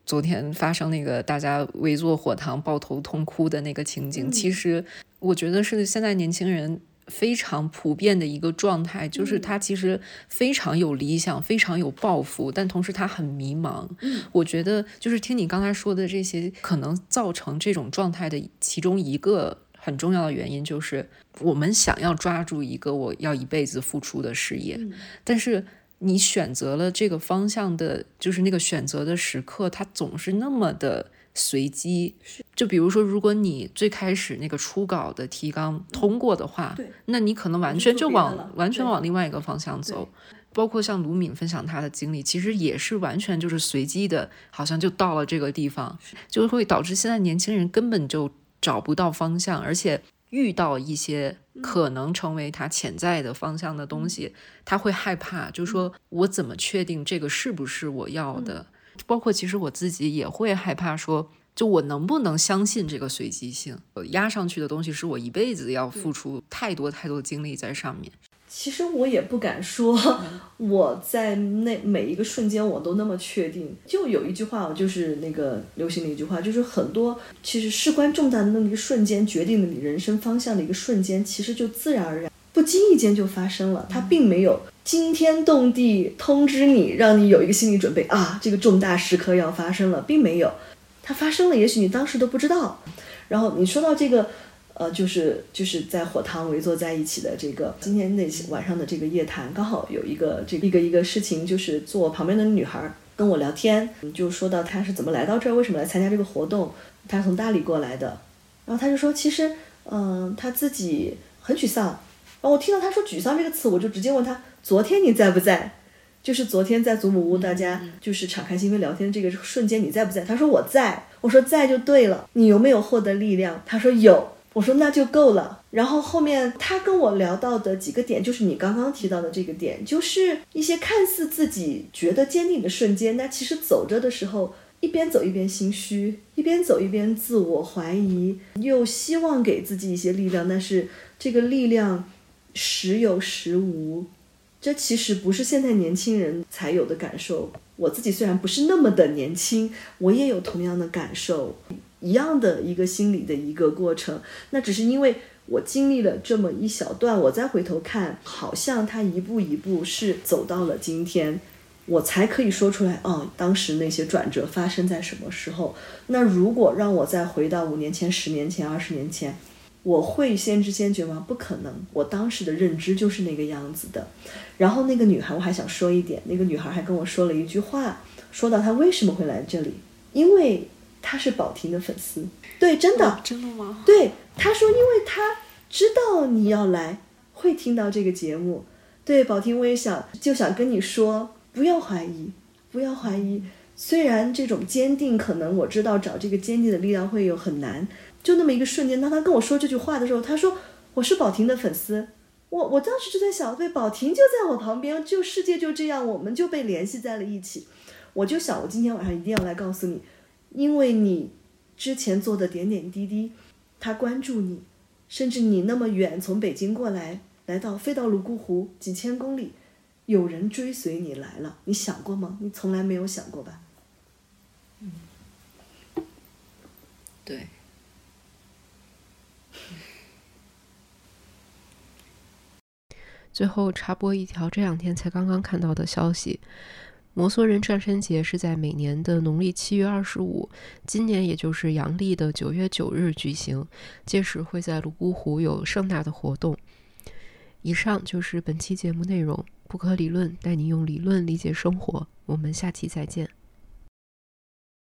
昨天发生那个大家围坐火塘抱头痛哭的那个情景，其实我觉得是现在年轻人非常普遍的一个状态，就是他其实非常有理想，非常有抱负，但同时他很迷茫。我觉得就是听你刚才说的这些，可能造成这种状态的其中一个很重要的原因，就是我们想要抓住一个我要一辈子付出的事业，但是。你选择了这个方向的，就是那个选择的时刻，它总是那么的随机。就比如说，如果你最开始那个初稿的提纲通过的话，那你可能完全就往完全往另外一个方向走。包括像卢敏分享他的经历，其实也是完全就是随机的，好像就到了这个地方，就会导致现在年轻人根本就找不到方向，而且。遇到一些可能成为他潜在的方向的东西，他会害怕，就是说我怎么确定这个是不是我要的？包括其实我自己也会害怕，说就我能不能相信这个随机性？压上去的东西是我一辈子要付出太多太多精力在上面。其实我也不敢说，我在那每一个瞬间我都那么确定。就有一句话，就是那个流行的一句话，就是很多其实事关重大的那么一个瞬间，决定了你人生方向的一个瞬间，其实就自然而然、不经意间就发生了。它并没有惊天动地通知你，让你有一个心理准备啊，这个重大时刻要发生了，并没有。它发生了，也许你当时都不知道。然后你说到这个。呃，就是就是在火塘围坐在一起的这个今天那晚上的这个夜谈，刚好有一个这一个一个事情，就是坐旁边的女孩跟我聊天，就说到她是怎么来到这儿，为什么来参加这个活动，她从大理过来的，然后她就说，其实，嗯，她自己很沮丧，然后我听到他说沮丧这个词，我就直接问他，昨天你在不在？就是昨天在祖母屋大家就是敞开心扉聊天这个瞬间你在不在？他说我在，我说在就对了，你有没有获得力量？他说有。我说那就够了。然后后面他跟我聊到的几个点，就是你刚刚提到的这个点，就是一些看似自己觉得坚定的瞬间，那其实走着的时候，一边走一边心虚，一边走一边自我怀疑，又希望给自己一些力量，但是这个力量时有时无。这其实不是现在年轻人才有的感受。我自己虽然不是那么的年轻，我也有同样的感受。一样的一个心理的一个过程，那只是因为我经历了这么一小段，我再回头看，好像他一步一步是走到了今天，我才可以说出来，哦，当时那些转折发生在什么时候？那如果让我再回到五年前、十年前、二十年前，我会先知先觉吗？不可能，我当时的认知就是那个样子的。然后那个女孩，我还想说一点，那个女孩还跟我说了一句话，说到她为什么会来这里，因为。她是宝婷的粉丝，对，真的，真的吗？对，她说，因为她知道你要来，会听到这个节目。对，宝婷，我也想，就想跟你说，不要怀疑，不要怀疑。虽然这种坚定，可能我知道找这个坚定的力量会有很难，就那么一个瞬间，当他跟我说这句话的时候，他说我是宝婷的粉丝，我我当时就在想，对，宝婷就在我旁边，就世界就这样，我们就被联系在了一起。我就想，我今天晚上一定要来告诉你。因为你之前做的点点滴滴，他关注你，甚至你那么远从北京过来，来到飞到泸沽湖几千公里，有人追随你来了，你想过吗？你从来没有想过吧？最后插播一条这两天才刚刚看到的消息。摩梭人转山节是在每年的农历七月二十五，今年也就是阳历的九月九日举行。届时会在泸沽湖有盛大的活动。以上就是本期节目内容。不可理论带你用理论理解生活。我们下期再见。